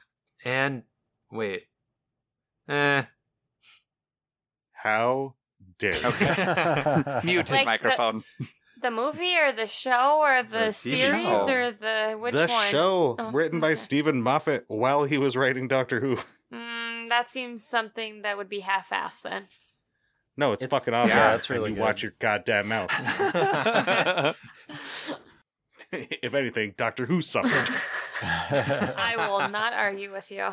And wait. Eh. How dare you? Okay. Mute his Like the- microphone. The movie or the show or the The TV series show. or the which the one? show Oh, written by okay. Steven Moffat while he was writing Doctor Who. Mm, that seems something that would be half-assed then. No, it's, It's- fucking awesome. yeah, it's And really you good. watch your goddamn mouth. if anything, Doctor Who suffered. I will not argue with you.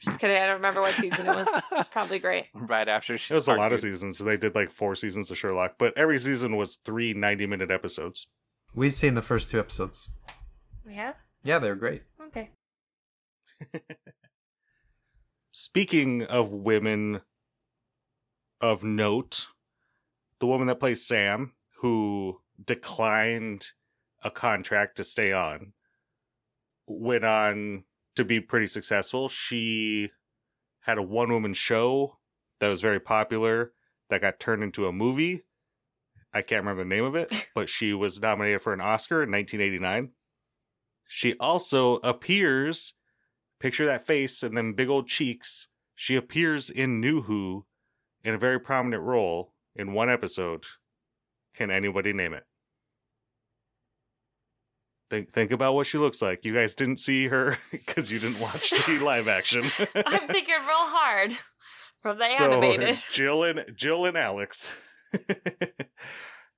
Just kidding. I don't remember what season it was. It's probably great. right after she It was a lot of seasons. So they did like four seasons of Sherlock, but every season was three 90 minute episodes. We've seen the first two episodes. We have? Yeah, they're great. Okay. Speaking of women of note, the woman that plays Sam, who declined a contract to stay on, went on to be pretty successful. She had a one woman show that was very popular that got turned into a movie. I can't remember the name of it, but she was nominated for an Oscar in 1989. She also appears, picture that face and then big old cheeks. She appears in New Who in a very prominent role in one episode. Can anybody name it? Think think about what she looks like. You guys didn't see her because you didn't watch the live action. I'm thinking real hard from the so animated. Jill and Jill and Alex.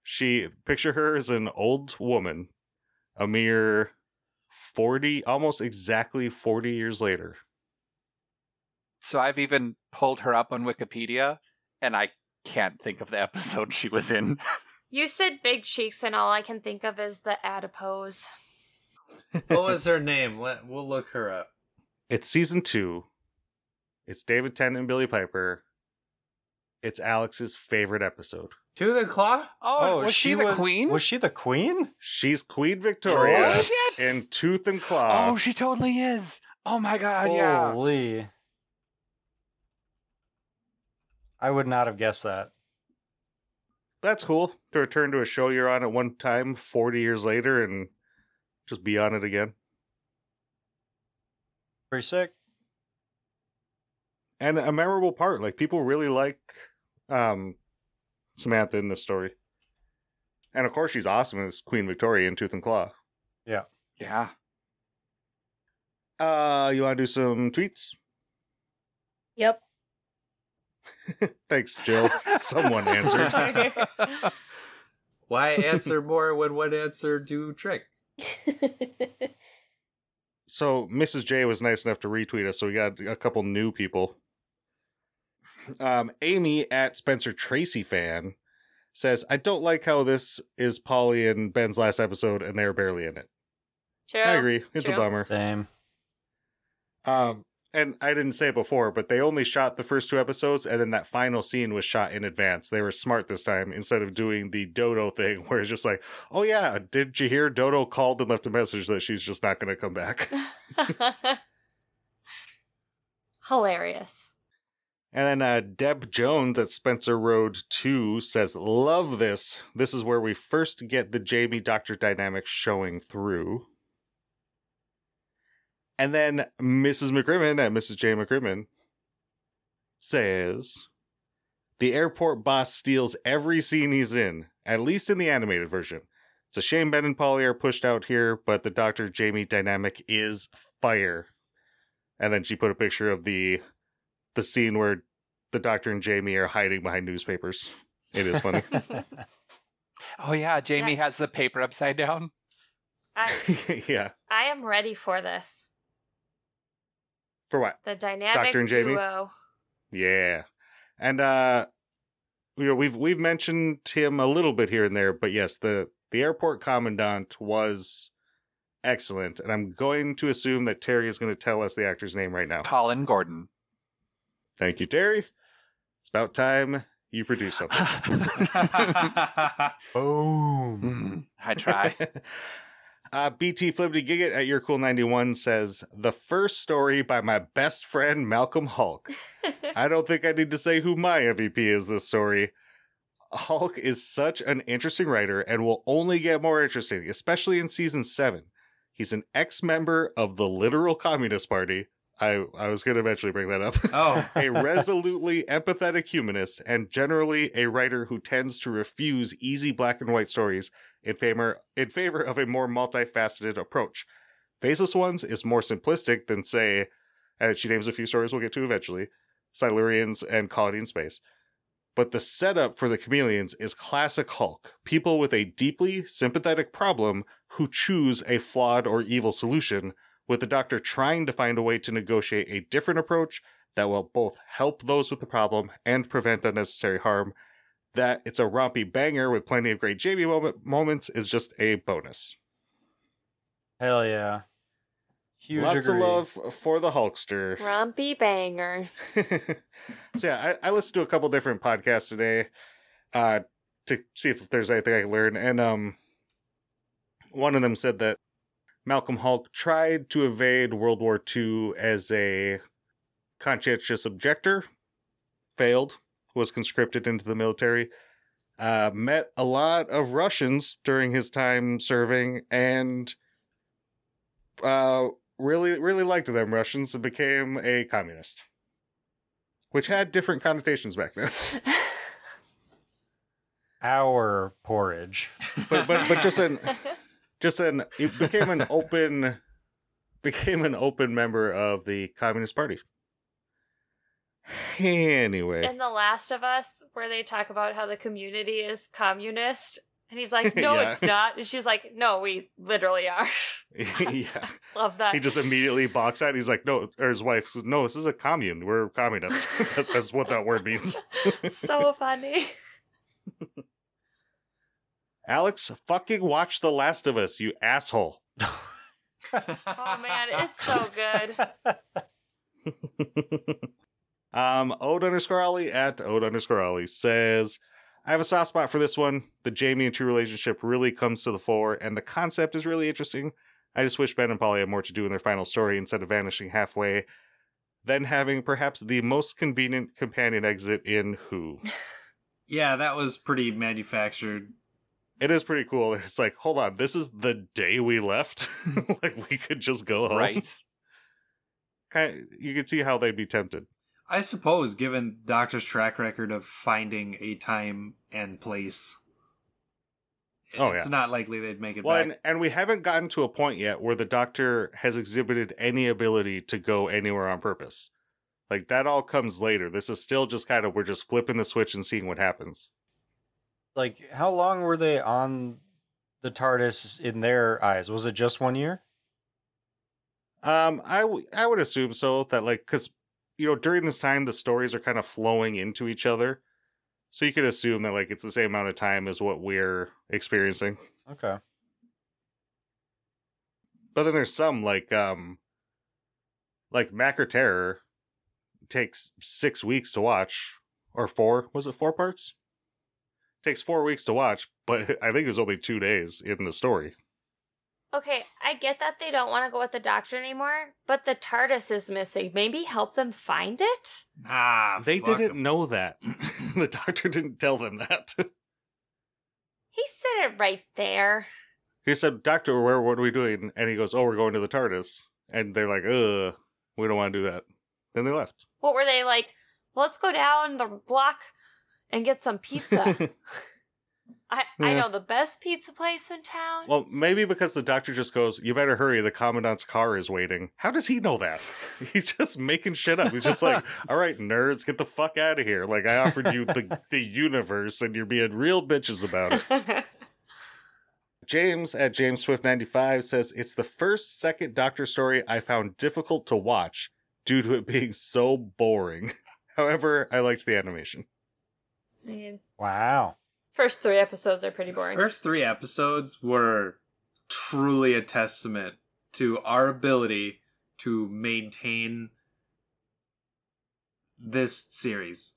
she picture her as an old woman, a mere forty, almost exactly forty years later. So I've even pulled her up on Wikipedia, and I can't think of the episode she was in. You said big cheeks, and all I can think of is the adipose. What was her name? Let we'll look her up. It's season two. It's David Tennant and Billie Piper. It's Alex's favorite episode. To the claw? Oh, oh, was she, the was- queen? Was she the queen? She's Queen oh, Victoria Oh, in Tooth and Claw. oh, she totally is. Oh my god, yeah. Holy. I would not have guessed that. That's cool to return to a show you're on at one time 40 years later and just be on it again. Pretty sick. and a memorable part. Like people really like um, Samantha in this story, and of course she's awesome as Queen Victoria in Tooth and Claw. Yeah. Yeah. Uh, you want to do some tweets? Yep. Thanks, Jill. Someone answered. Why answer more when one answer do trick? So Mrs. J was nice enough to retweet us, so we got a couple new people. Um, Amy at Spencer Tracy fan says, "I don't like how this is Polly and Ben's last episode, and they're barely in it." True. I agree. It's True. a bummer. Same. Um, and I didn't say it before, but they only shot the first two episodes, and then that final scene was shot in advance. They were smart this time instead of doing the Dodo thing, where it's just like, "Oh yeah, did you hear Dodo called and left a message that she's just not going to come back." Hilarious. And then uh, Deb Jones at Spencer Road 2 says, Love this. This is where we first get the Jamie Doctor dynamic showing through. And then Mrs. McCrimmon at Mrs. J. McCrimmon says, The airport boss steals every scene he's in, at least in the animated version. It's a shame Ben and Polly are pushed out here, but the Doctor Jamie dynamic is fire. And then she put a picture of the the scene where the doctor and Jamie are hiding behind newspapers. It is funny. Oh yeah, Jamie Yeah. has the paper upside down. I, yeah. I am ready for this. For what? The dynamic Doctor and Jamie? duo. Yeah. And uh you know, we've we've mentioned him a little bit here and there, but yes, the the airport commandant was excellent, and I'm going to assume that Terry is going to tell us the actor's name right now. Colin Gordon. Thank you, Terry. It's about time you produce something. Boom. Mm, I try. uh, BT Flippity Giggit at Your Cool 91 says, The first story by my best friend Malcolm Hulke. I don't think I need to say who my MVP is this story. Hulke is such an interesting writer and will only get more interesting, especially in season 7. He's an ex member of the literal Communist Party. I, I was going to eventually bring that up. oh, a resolutely empathetic humanist and generally a writer who tends to refuse easy black and white stories in favor in favor of a more multifaceted approach. Faceless Ones is more simplistic than say, and she names a few stories we'll get to eventually, Silurians and Colony in Space. But the setup for the chameleons is classic Hulke. People with a deeply sympathetic problem who choose a flawed or evil solution, with the doctor trying to find a way to negotiate a different approach that will both help those with the problem and prevent unnecessary harm. That it's a rompy banger with plenty of great Jamie moment- moments is just a bonus. Hell yeah. Huge Lots agree. of love for the Hulkster. Rompy banger. so yeah, I, I listened to a couple different podcasts today uh, to see if there's anything I can learn, and um, one of them said that Malcolm Hulke tried to evade World War II as a conscientious objector, failed, was conscripted into the military, uh, met a lot of Russians during his time serving, and uh, really, really liked them Russians and became a communist, which had different connotations back then. Our porridge. but but but just an just an it became an open became an open member of the Communist Party. Anyway, In The Last of Us, where they talk about how the community is communist, and he's like, "No, Yeah. it's not," and she's like, "No, we literally are." yeah, Love that. he just immediately balks out. He's like, no, or his wife says, no, this is a commune. We're communists. That's what that word means. so funny. Alex, fucking watch The Last of Us, you asshole. Oh man, it's so good. um, Ode underscore Ollie at Ode underscore Ollie says, I have a soft spot for this one. The Jamie and True relationship really comes to the fore, and the concept is really interesting. I just wish Ben and Polly had more to do in their final story instead of vanishing halfway, then having perhaps the most convenient companion exit in Who. yeah, that was pretty manufactured. It is pretty cool. It's like, hold on, this is the day we left. like we could just go home. Right. Kind you could see how they'd be tempted. I suppose, given Doctor's track record of finding a time and place, Oh, it's yeah. not likely they'd make it Well, back. and, and we haven't gotten to a point yet where the Doctor has exhibited any ability to go anywhere on purpose. Like that all comes later. This is still just kind of we're just flipping the switch and seeing what happens. Like, how long were they on the TARDIS in their eyes? Was it just one year? Um, I w- I would assume so that like because you know during this time the stories are kind of flowing into each other, so you could assume that like it's the same amount of time as what we're experiencing. Okay. But then there's some like um like Macra Terror takes six weeks to watch. Or four. Was it four parts? Takes four weeks to watch, but I think it was only two days in the story. Okay, I get that they don't want to go with the doctor anymore, but the TARDIS is missing. Maybe help them find it? ah, They fuck didn't 'em. know that. the doctor didn't tell them that. He said it right there. he said, Doctor, where what are we doing? And he goes, Oh, we're going to the TARDIS. And they're like, Ugh, we don't want to do that. Then they left. What were they like? Let's go down the block and get some pizza. I, I know the best pizza place in town. Well, maybe because the doctor just goes, "You better hurry. The commandant's car is waiting." How does he know that? He's just making shit up. He's just like, "All right, nerds, get the fuck out of here!" Like I offered you the the universe, and you're being real bitches about it. James at James Swift ninety five says it's the first second Doctor story I found difficult to watch due to it being so boring. However, I liked the animation. I mean, Wow. first three episodes are pretty boring. First three episodes were truly a testament to our ability to maintain this series.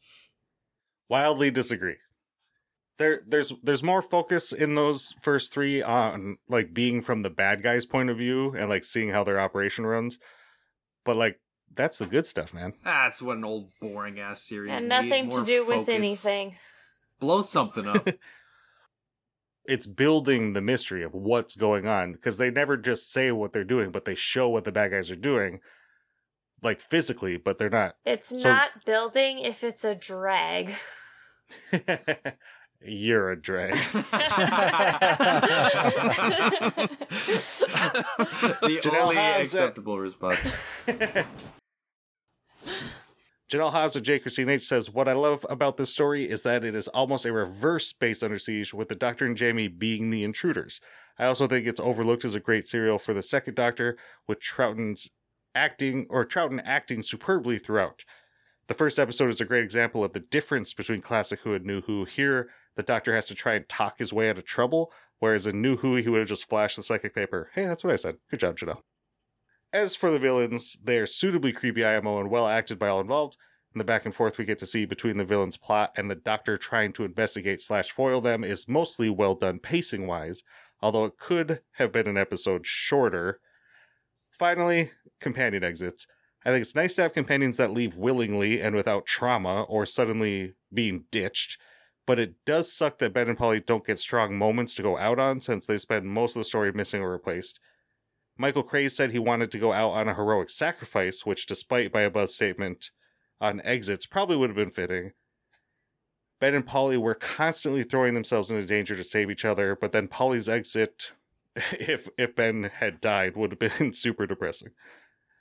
wildly disagree. There there's there's more focus in those first 3 on like being from the bad guy's point of view and like seeing how their operation runs. But like that's the good stuff, man. That's what an old boring ass series. Is. And nothing to More do with anything. Blow something up. It's building the mystery of what's going on because they never just say what they're doing, but they show what the bad guys are doing like physically, but they're not. It's So- not building if it's a drag. You're a drag. the Janelle only Hobbs, acceptable response. Janelle Hobbs of J. Christine H says, What I love about this story is that it is almost a reverse Space Under Siege, with the Doctor and Jamie being the intruders. I also think it's overlooked as a great serial for the second Doctor, with Troughton's acting, or Troughton acting superbly throughout. The first episode is a great example of the difference between classic Who and New Who. Here, the Doctor has to try and talk his way out of trouble, whereas in New Who, he would have just flashed the psychic paper. Hey, that's what I said. Good job, Janelle. As for the villains, they are suitably creepy IMO and well acted by all involved. And the back and forth we get to see between the villain's plot and the doctor trying to investigate slash foil them is mostly well done pacing wise, although it could have been an episode shorter. Finally, companion exits. I think it's nice to have companions that leave willingly and without trauma or suddenly being ditched, but it does suck that Ben and Polly don't get strong moments to go out on since they spend most of the story missing or replaced. Michael Craze said he wanted to go out on a heroic sacrifice, which, despite my above statement on exits, probably would have been fitting. Ben and Polly were constantly throwing themselves into danger to save each other, but then Polly's exit, if if Ben had died, would have been super depressing.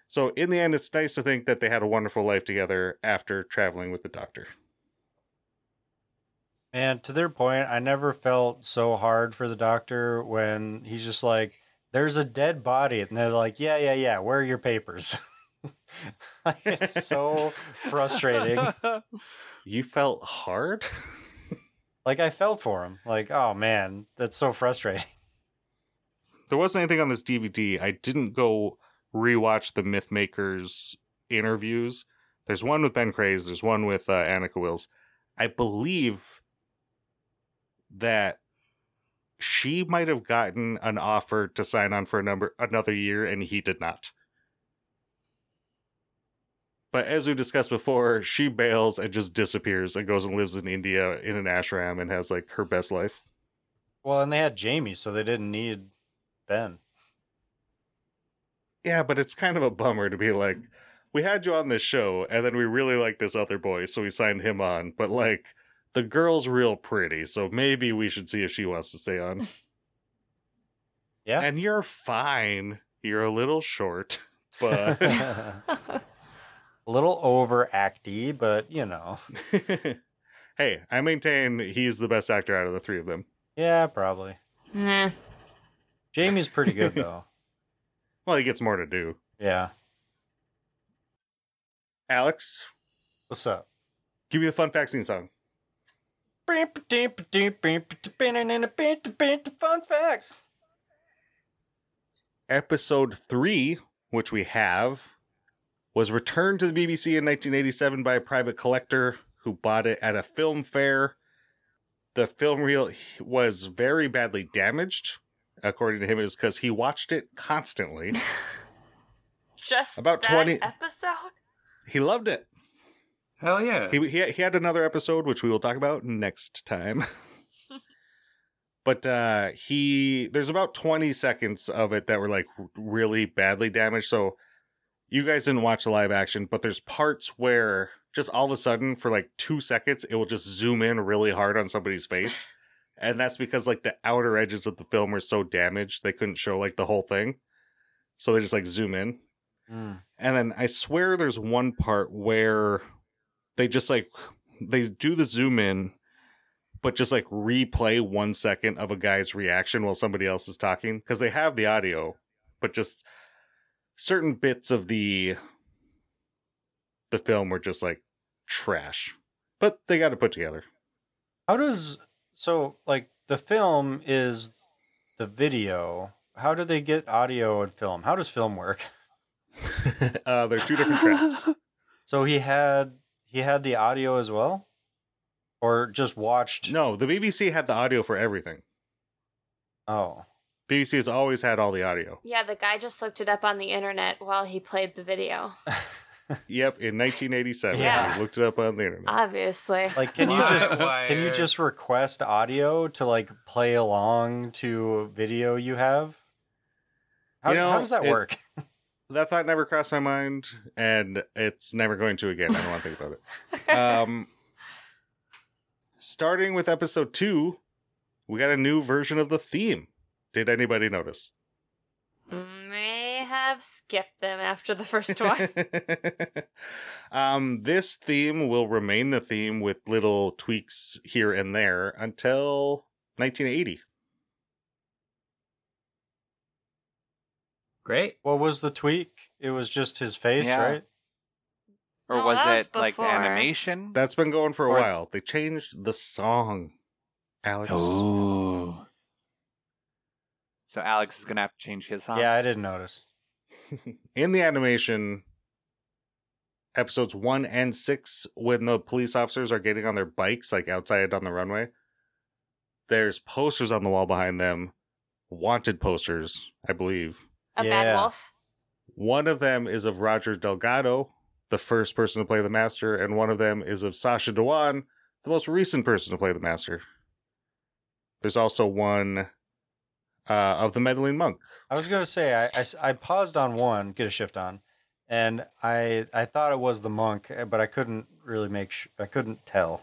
So in the end, it's nice to think that they had a wonderful life together after traveling with the Doctor. And to their point, I never felt so hard for the doctor when he's just like, there's a dead body. And they're like, yeah, yeah, yeah, where are your papers? it's so frustrating. You felt hard. Like, I felt for him. Like, oh man, that's so frustrating. there wasn't anything on this DVD. I didn't go rewatch the Mythmakers interviews. There's one with Ben Craze. There's one with uh, Anneke Wills. I believe that she might have gotten an offer to sign on for a number another year, and he did not. But as we discussed before, she bails and just disappears and goes and lives in India in an ashram and has like her best life. Well, and they had Jamie, so they didn't need Ben. Yeah, but it's kind of a bummer to be like, we had you on this show, and then we really like this other boy, so we signed him on. But like, the girl's real pretty, so maybe we should see if she wants to stay on. Yeah. And you're fine. You're a little short, but a little overacty, but you know. hey, I maintain he's the best actor out of the three of them. Yeah, probably. Nah. Jamie's pretty good though. Well, he gets more to do. Yeah. Alex, What's up? give me the fun vaccine song. Fun facts. Episode three, which we have, was returned to the BBC in 1987 by a private collector who bought it at a film fair. The film reel was very badly damaged, according to him, is because he watched it constantly. Just About that 20 episode. he loved it. Hell yeah. He, he he had another episode which we will talk about next time. but uh he there's about 20 seconds of it that were like really badly damaged. So you guys didn't watch the live action, but there's parts where just all of a sudden for like 2 seconds it will just zoom in really hard on somebody's face. and that's because like the outer edges of the film were so damaged they couldn't show like the whole thing. So they just like zoom in. Mm. And then I swear there's one part where they just like they do the zoom in, but just like replay one second of a guy's reaction while somebody else is talking because they have the audio, but just certain bits of the the film were just like trash. But they got it put together. How does so like the film is the video? How do they get audio and film? How does film work? uh, they're two different tracks. So he had he had the audio as well, or just watched? No, the BBC had the audio for everything. Oh, BBC has always had all the audio. Yeah, the guy just looked it up on the internet while he played the video. Yep, in 1987. Yeah. I looked it up on the internet. Obviously. like can you just can you just request audio to like play along to a video you have? How, You know, how does that it- work? that thought never crossed my mind, and it's never going to again. I don't want to think about it. Um, starting with episode two, we got a new version of the theme. Did anybody notice? May have skipped them after the first one. um, this theme will remain the theme with little tweaks here and there until 1980. Great. What was the tweak? It was just his face, Yeah. right? Or No, was that was it like the before. animation? That's been going for a Or- while. They changed the song. Alex. Ooh. So Alex is gonna have to change his song. Yeah, I didn't notice. in the animation episodes one and six when the police officers are getting on their bikes like outside on the runway there's posters on the wall behind them wanted posters i believe A Yeah. bad wolf. one of them is of roger delgado the first person to play the master and one of them is of sacha dhawan the most recent person to play the master there's also one uh, of the meddling monk I was gonna say I I paused on one, get a shift on, and I I thought it was the monk, eh, but I couldn't really make sh- I couldn't tell.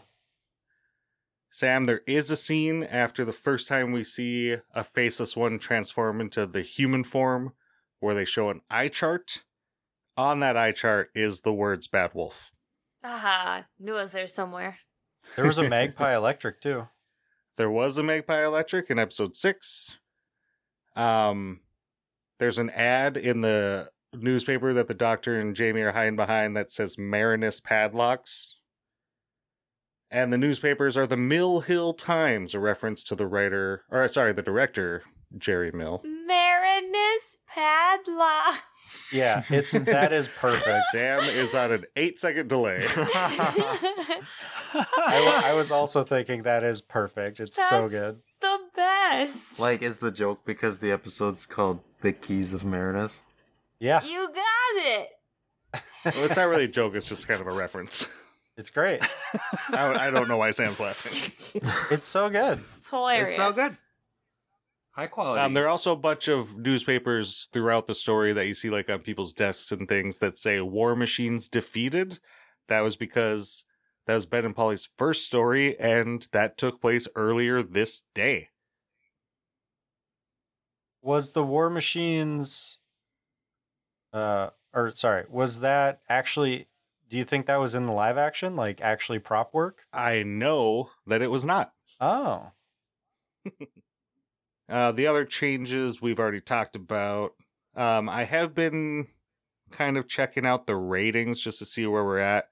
Sam, there is a scene after the first time we see a faceless one transform into the human form where they show an eye chart. On that eye chart is the words Bad Wolf. Aha, knew it was there somewhere. There was a magpie electric too. There was a Magpie Electric in episode six. Um, there's an ad in the newspaper that the doctor and Jamie are hiding behind that says Marinus padlocks. And the newspapers are the Mill Hill Times, a reference to the writer, or sorry, the director, Gerry Mill. Marinus Padlock. Yeah, it's that is perfect. Sam is on an eight second delay. I, I was also thinking that is perfect. It's so good. the best. Like, is the joke because the episode's called The Keys of Marinus? Yeah, you got it. well, it's not really a joke, it's just kind of a reference. it's great. I, I don't know why Sam's laughing. It's so good. It's hilarious. It's so good. High quality. Um, there are also a bunch of newspapers throughout the story that you see like on people's desks and things that say "War Machines defeated." That was because that was Ben and Polly's first story, and that took place earlier this day. Was the War Machines uh or sorry, was that actually do you think that was in the live action? Like actually prop work? I know that it was not. Oh. Uh, the other changes we've already talked about. Um, I have been kind of checking out the ratings just to see where we're at.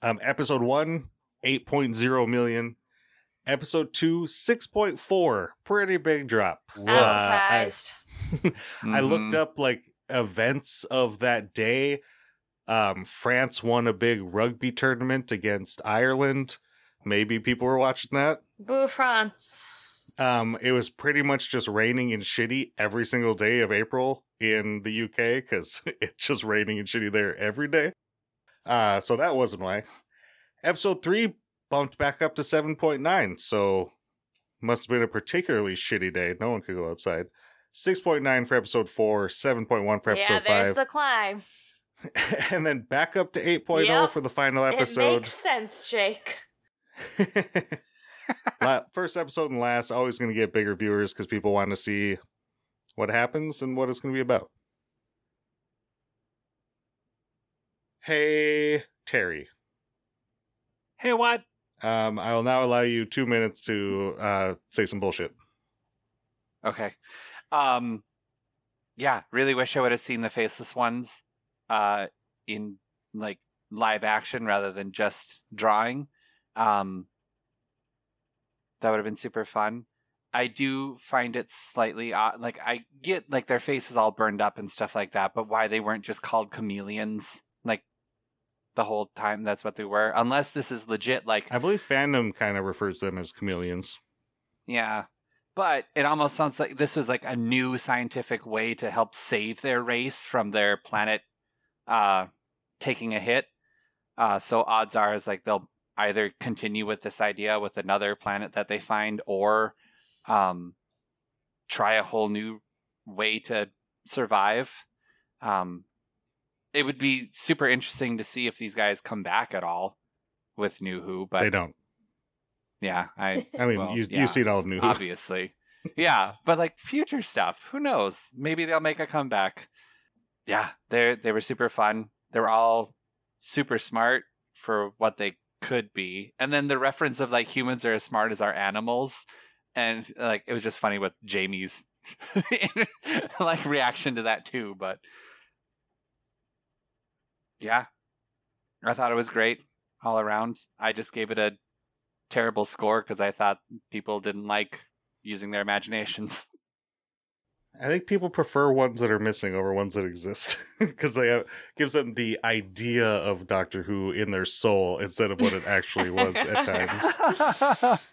Um, episode one, 8.0 million. Episode two, 6.4. Pretty big drop. I'm Uh, I- surprised. I looked Mhm. up like events of that day. Um, France won a big rugby tournament against Ireland. Maybe people were watching that. Boo France. Um, it was pretty much just raining and shitty every single day of April in the UK because it's just raining and shitty there every day. Uh, so that wasn't why. Episode three bumped back up to 7.9, so must have been a particularly shitty day. No one could go outside. 6.9 for episode four, 7.1 for episode yeah, episode there's five, the climb. and then back up to 8.0 Yep. for the final episode. It episode. makes sense, Jake. First episode and last, always going to get bigger viewers because people want to see what happens and what it's going to be about. Hey, Terry. Hey, what? Um, I will now allow you two minutes to uh, say some bullshit. Okay. Um yeah, really wish I would have seen the faceless ones uh in like live action rather than just drawing. Um that would have been super fun. I do find it slightly odd. Like I get like their faces all burned up and stuff like that, but why they weren't just called chameleons like the whole time that's what they were. Unless this is legit like I believe fandom kind of refers to them as chameleons. Yeah. But it almost sounds like this was like a new scientific way to help save their race from their planet uh taking a hit. Uh so odds are is like they'll either continue with this idea with another planet that they find or um try a whole new way to survive. Um it would be super interesting to see if these guys come back at all with New Who, but they don't. yeah, I I mean, Well, you, yeah, you've seen all of New Who. obviously. yeah, but like future stuff, who knows? Maybe they'll make a comeback. Yeah, they they were super fun. They were all super smart for what they could be. And then the reference of like humans are as smart as our animals and like it was just funny with Jamie's like reaction to that too, but yeah. I thought it was great all around. I just gave it a terrible score because I thought people didn't like using their imaginations. I think people prefer ones that are missing over ones that exist because they have, gives them the idea of Doctor Who in their soul instead of what it actually was at times.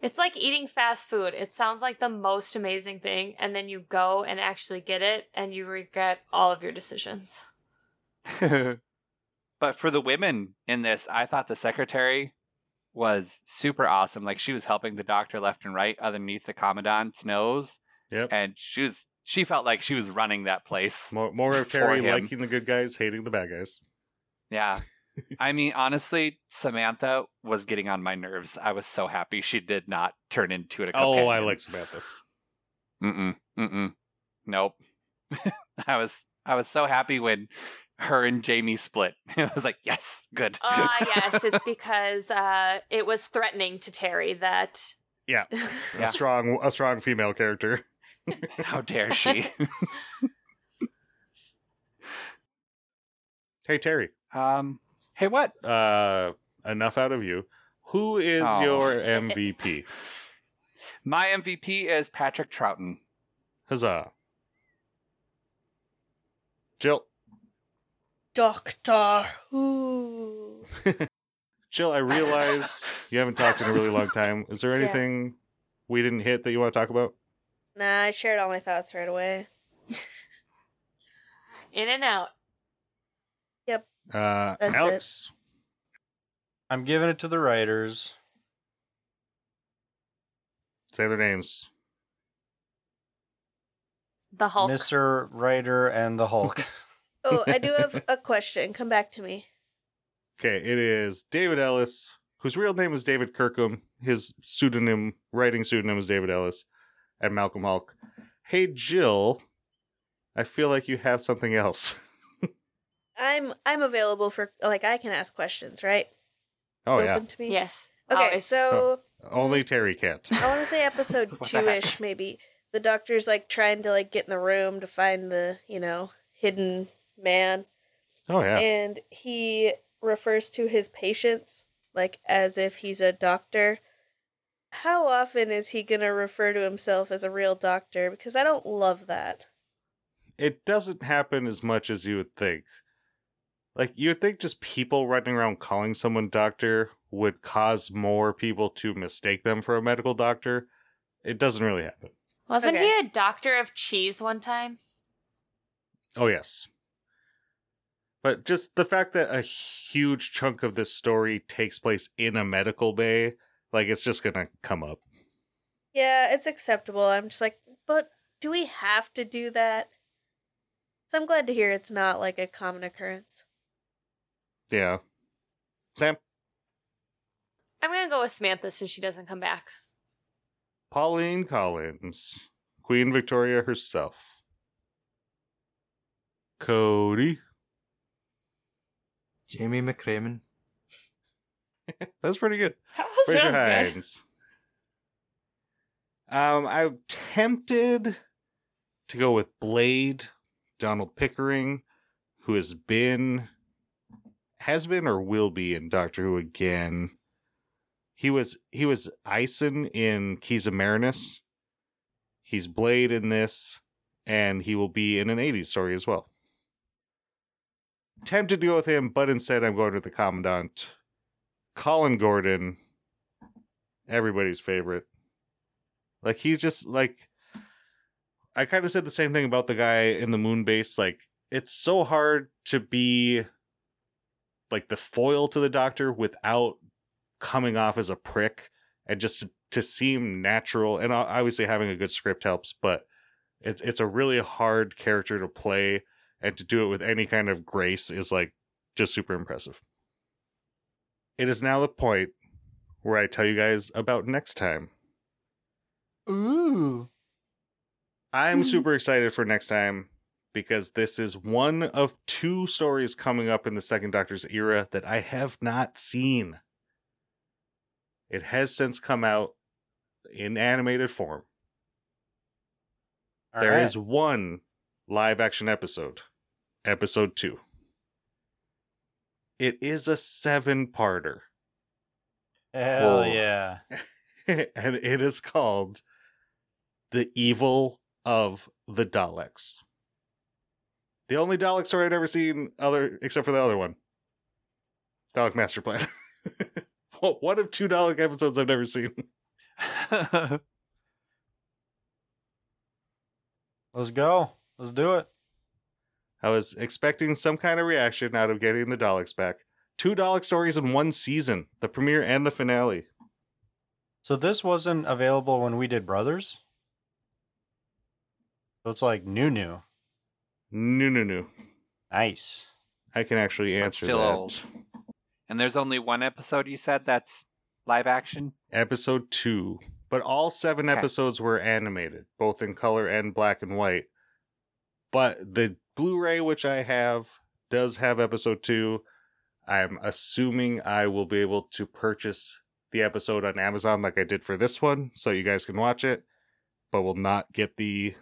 It's like eating fast food. It sounds like the most amazing thing, and then you go and actually get it, and you regret all of your decisions. but for the women in this, I thought the secretary was super awesome. Like she was helping the doctor left and right underneath the commandant's nose, Yep. and she was she felt like she was running that place. More, more of Terry liking the good guys, hating the bad guys. Yeah. I mean, honestly, Samantha was getting on my nerves. I was so happy she did not turn into a Oh, I like Samantha. Mm-mm. Mm-mm. Nope. I was I was so happy when her and Jamie split. I was like, yes, good. Ah, yes, it's because uh, it was threatening to Terry that. Yeah. Yeah. A strong, a strong female character. How dare she? Hey Terry, um, hey, what? uh, enough out of you. Who is Oh. your MVP? My MVP is Patrick Troughton. Huzzah! Jill, Doctor Who. Jill, I realize you haven't talked in a really long time. Is there Yeah. anything we didn't hit that you want to talk about? Nah, I shared all my thoughts right away. In and out. Yep. Uh, That's it. Alex, I'm giving it to the writers. Say their names. The Hulk. Mr. Writer and the Hulk. Oh, I do have a question. Come back to me. Okay, it is David Ellis, whose real name is David Kirkham. His pseudonym, writing pseudonym is David Ellis, and Malcolm Hulke. Hey, Jill, I feel like you have something else. I'm I'm available for like I can ask questions, right? Oh, yeah. Open to me. Yes. Okay, Always. so oh, Only Terry can't. I want to say episode What two ish, maybe. The doctor's like trying to like get in the room to find the you know hidden man, Oh, yeah. and he refers to his patients like as if he's a doctor. How often is he gonna refer to himself as a real doctor? Because I don't love that. It doesn't happen as much as you would think. Like, you would think just people running around calling someone doctor would cause more people to mistake them for a medical doctor. It doesn't really happen. Wasn't Okay. he a doctor of cheese one time? Oh, yes. But just the fact that a huge chunk of this story takes place in a medical bay, like it's just gonna come up. Yeah, it's acceptable. I'm just like, but do we have to do that? So I'm glad to hear it's not like a common occurrence. Yeah. Sam, I'm gonna go with Samantha since she doesn't come back. Pauline Collins, Queen Victoria herself. Cody. Jamie McCrimmon. That's pretty good. That was Raise your really good. hands. Um, I'm tempted to go with Blade, Donald Pickering, who has been, has been or will be in Doctor Who again. He was he was Eyesen in Keys of Marinus. He's Blade in this, and he will be in an '80s story as well. Tempted to go with him, but instead I'm going with the Commandant, Colin Gordon, everybody's favorite. Like he's just like I kind of said the same thing about the guy in the moon base. Like it's so hard to be like the foil to the doctor without coming off as a prick and just to, to seem natural. And obviously having a good script helps, but it's it's a really hard character to play and to do it with any kind of grace is like just super impressive. It is now the point where I tell you guys about next time. Ooh. I'm hmm. super excited for next time because this is one of two stories coming up in the Second Doctor's era that I have not seen. It has since come out in animated form. There is one live action episode, episode two. It is a seven parter, Hell Whoa. yeah. and it is called The Evil of the Daleks. The only Dalek story I've ever seen, other except for the other one, Dalek Master Plan. one of two Dalek episodes I've never seen. Let's go. Let's do it. I was expecting some kind of reaction out of getting the Daleks back. Two Dalek stories in one season, the premiere and the finale. So this wasn't available when we did Brothers? So it's like new new. No, no, no. Nice. I can actually But answer still that. old. and there's only one episode you said that's live action? Episode two. But all seven Okay. episodes were animated, both in color and black and white. But the Blu ray, which I have, does have episode two. I'm assuming I will be able to purchase the episode on Amazon like I did for this one, so you guys can watch it, but will not get the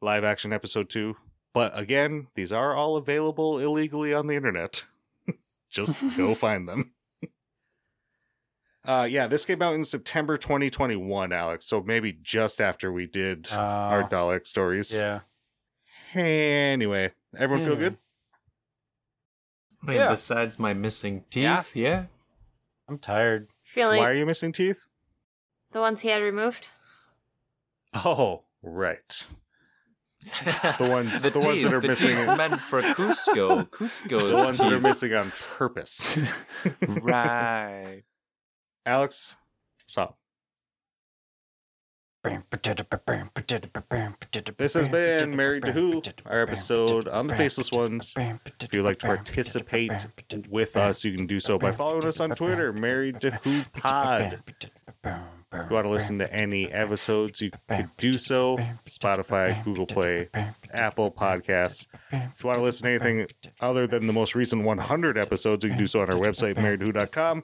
live action episode two. But again, these are all available illegally on the internet. Just go find them. Uh, yeah, this came out in September 2021, Alex. So maybe just after we did Uh, our Dalek stories. yeah. Anyway, everyone feel good? I mean, Yeah. besides my missing teeth, yeah. I'm tired. Feeling Why are you missing teeth? the ones he had removed. Oh, right. The ones- the ones that are the missing- teeth meant for Cusco. Cusco's The ones that are missing on purpose. right. Alex, stop. This has been Married to Who, our episode on the Faceless Ones. If you'd like to participate with us, you can do so by following us on Twitter, Married to Who Pod. If you want to listen to any episodes, you can do so. Spotify, Google Play, Apple Podcasts. If you want to listen to anything other than the most recent 100 episodes, you can do so on our website, marriedwho.com.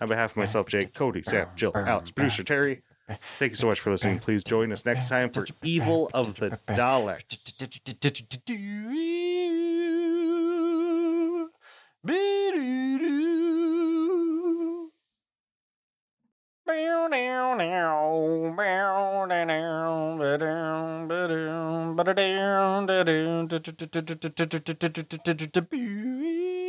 On behalf of myself, Jake, Cody, Sam, Jill, Alex, producer Terry, thank you so much for listening. Please join us next time for Evil of the Daleks. Bow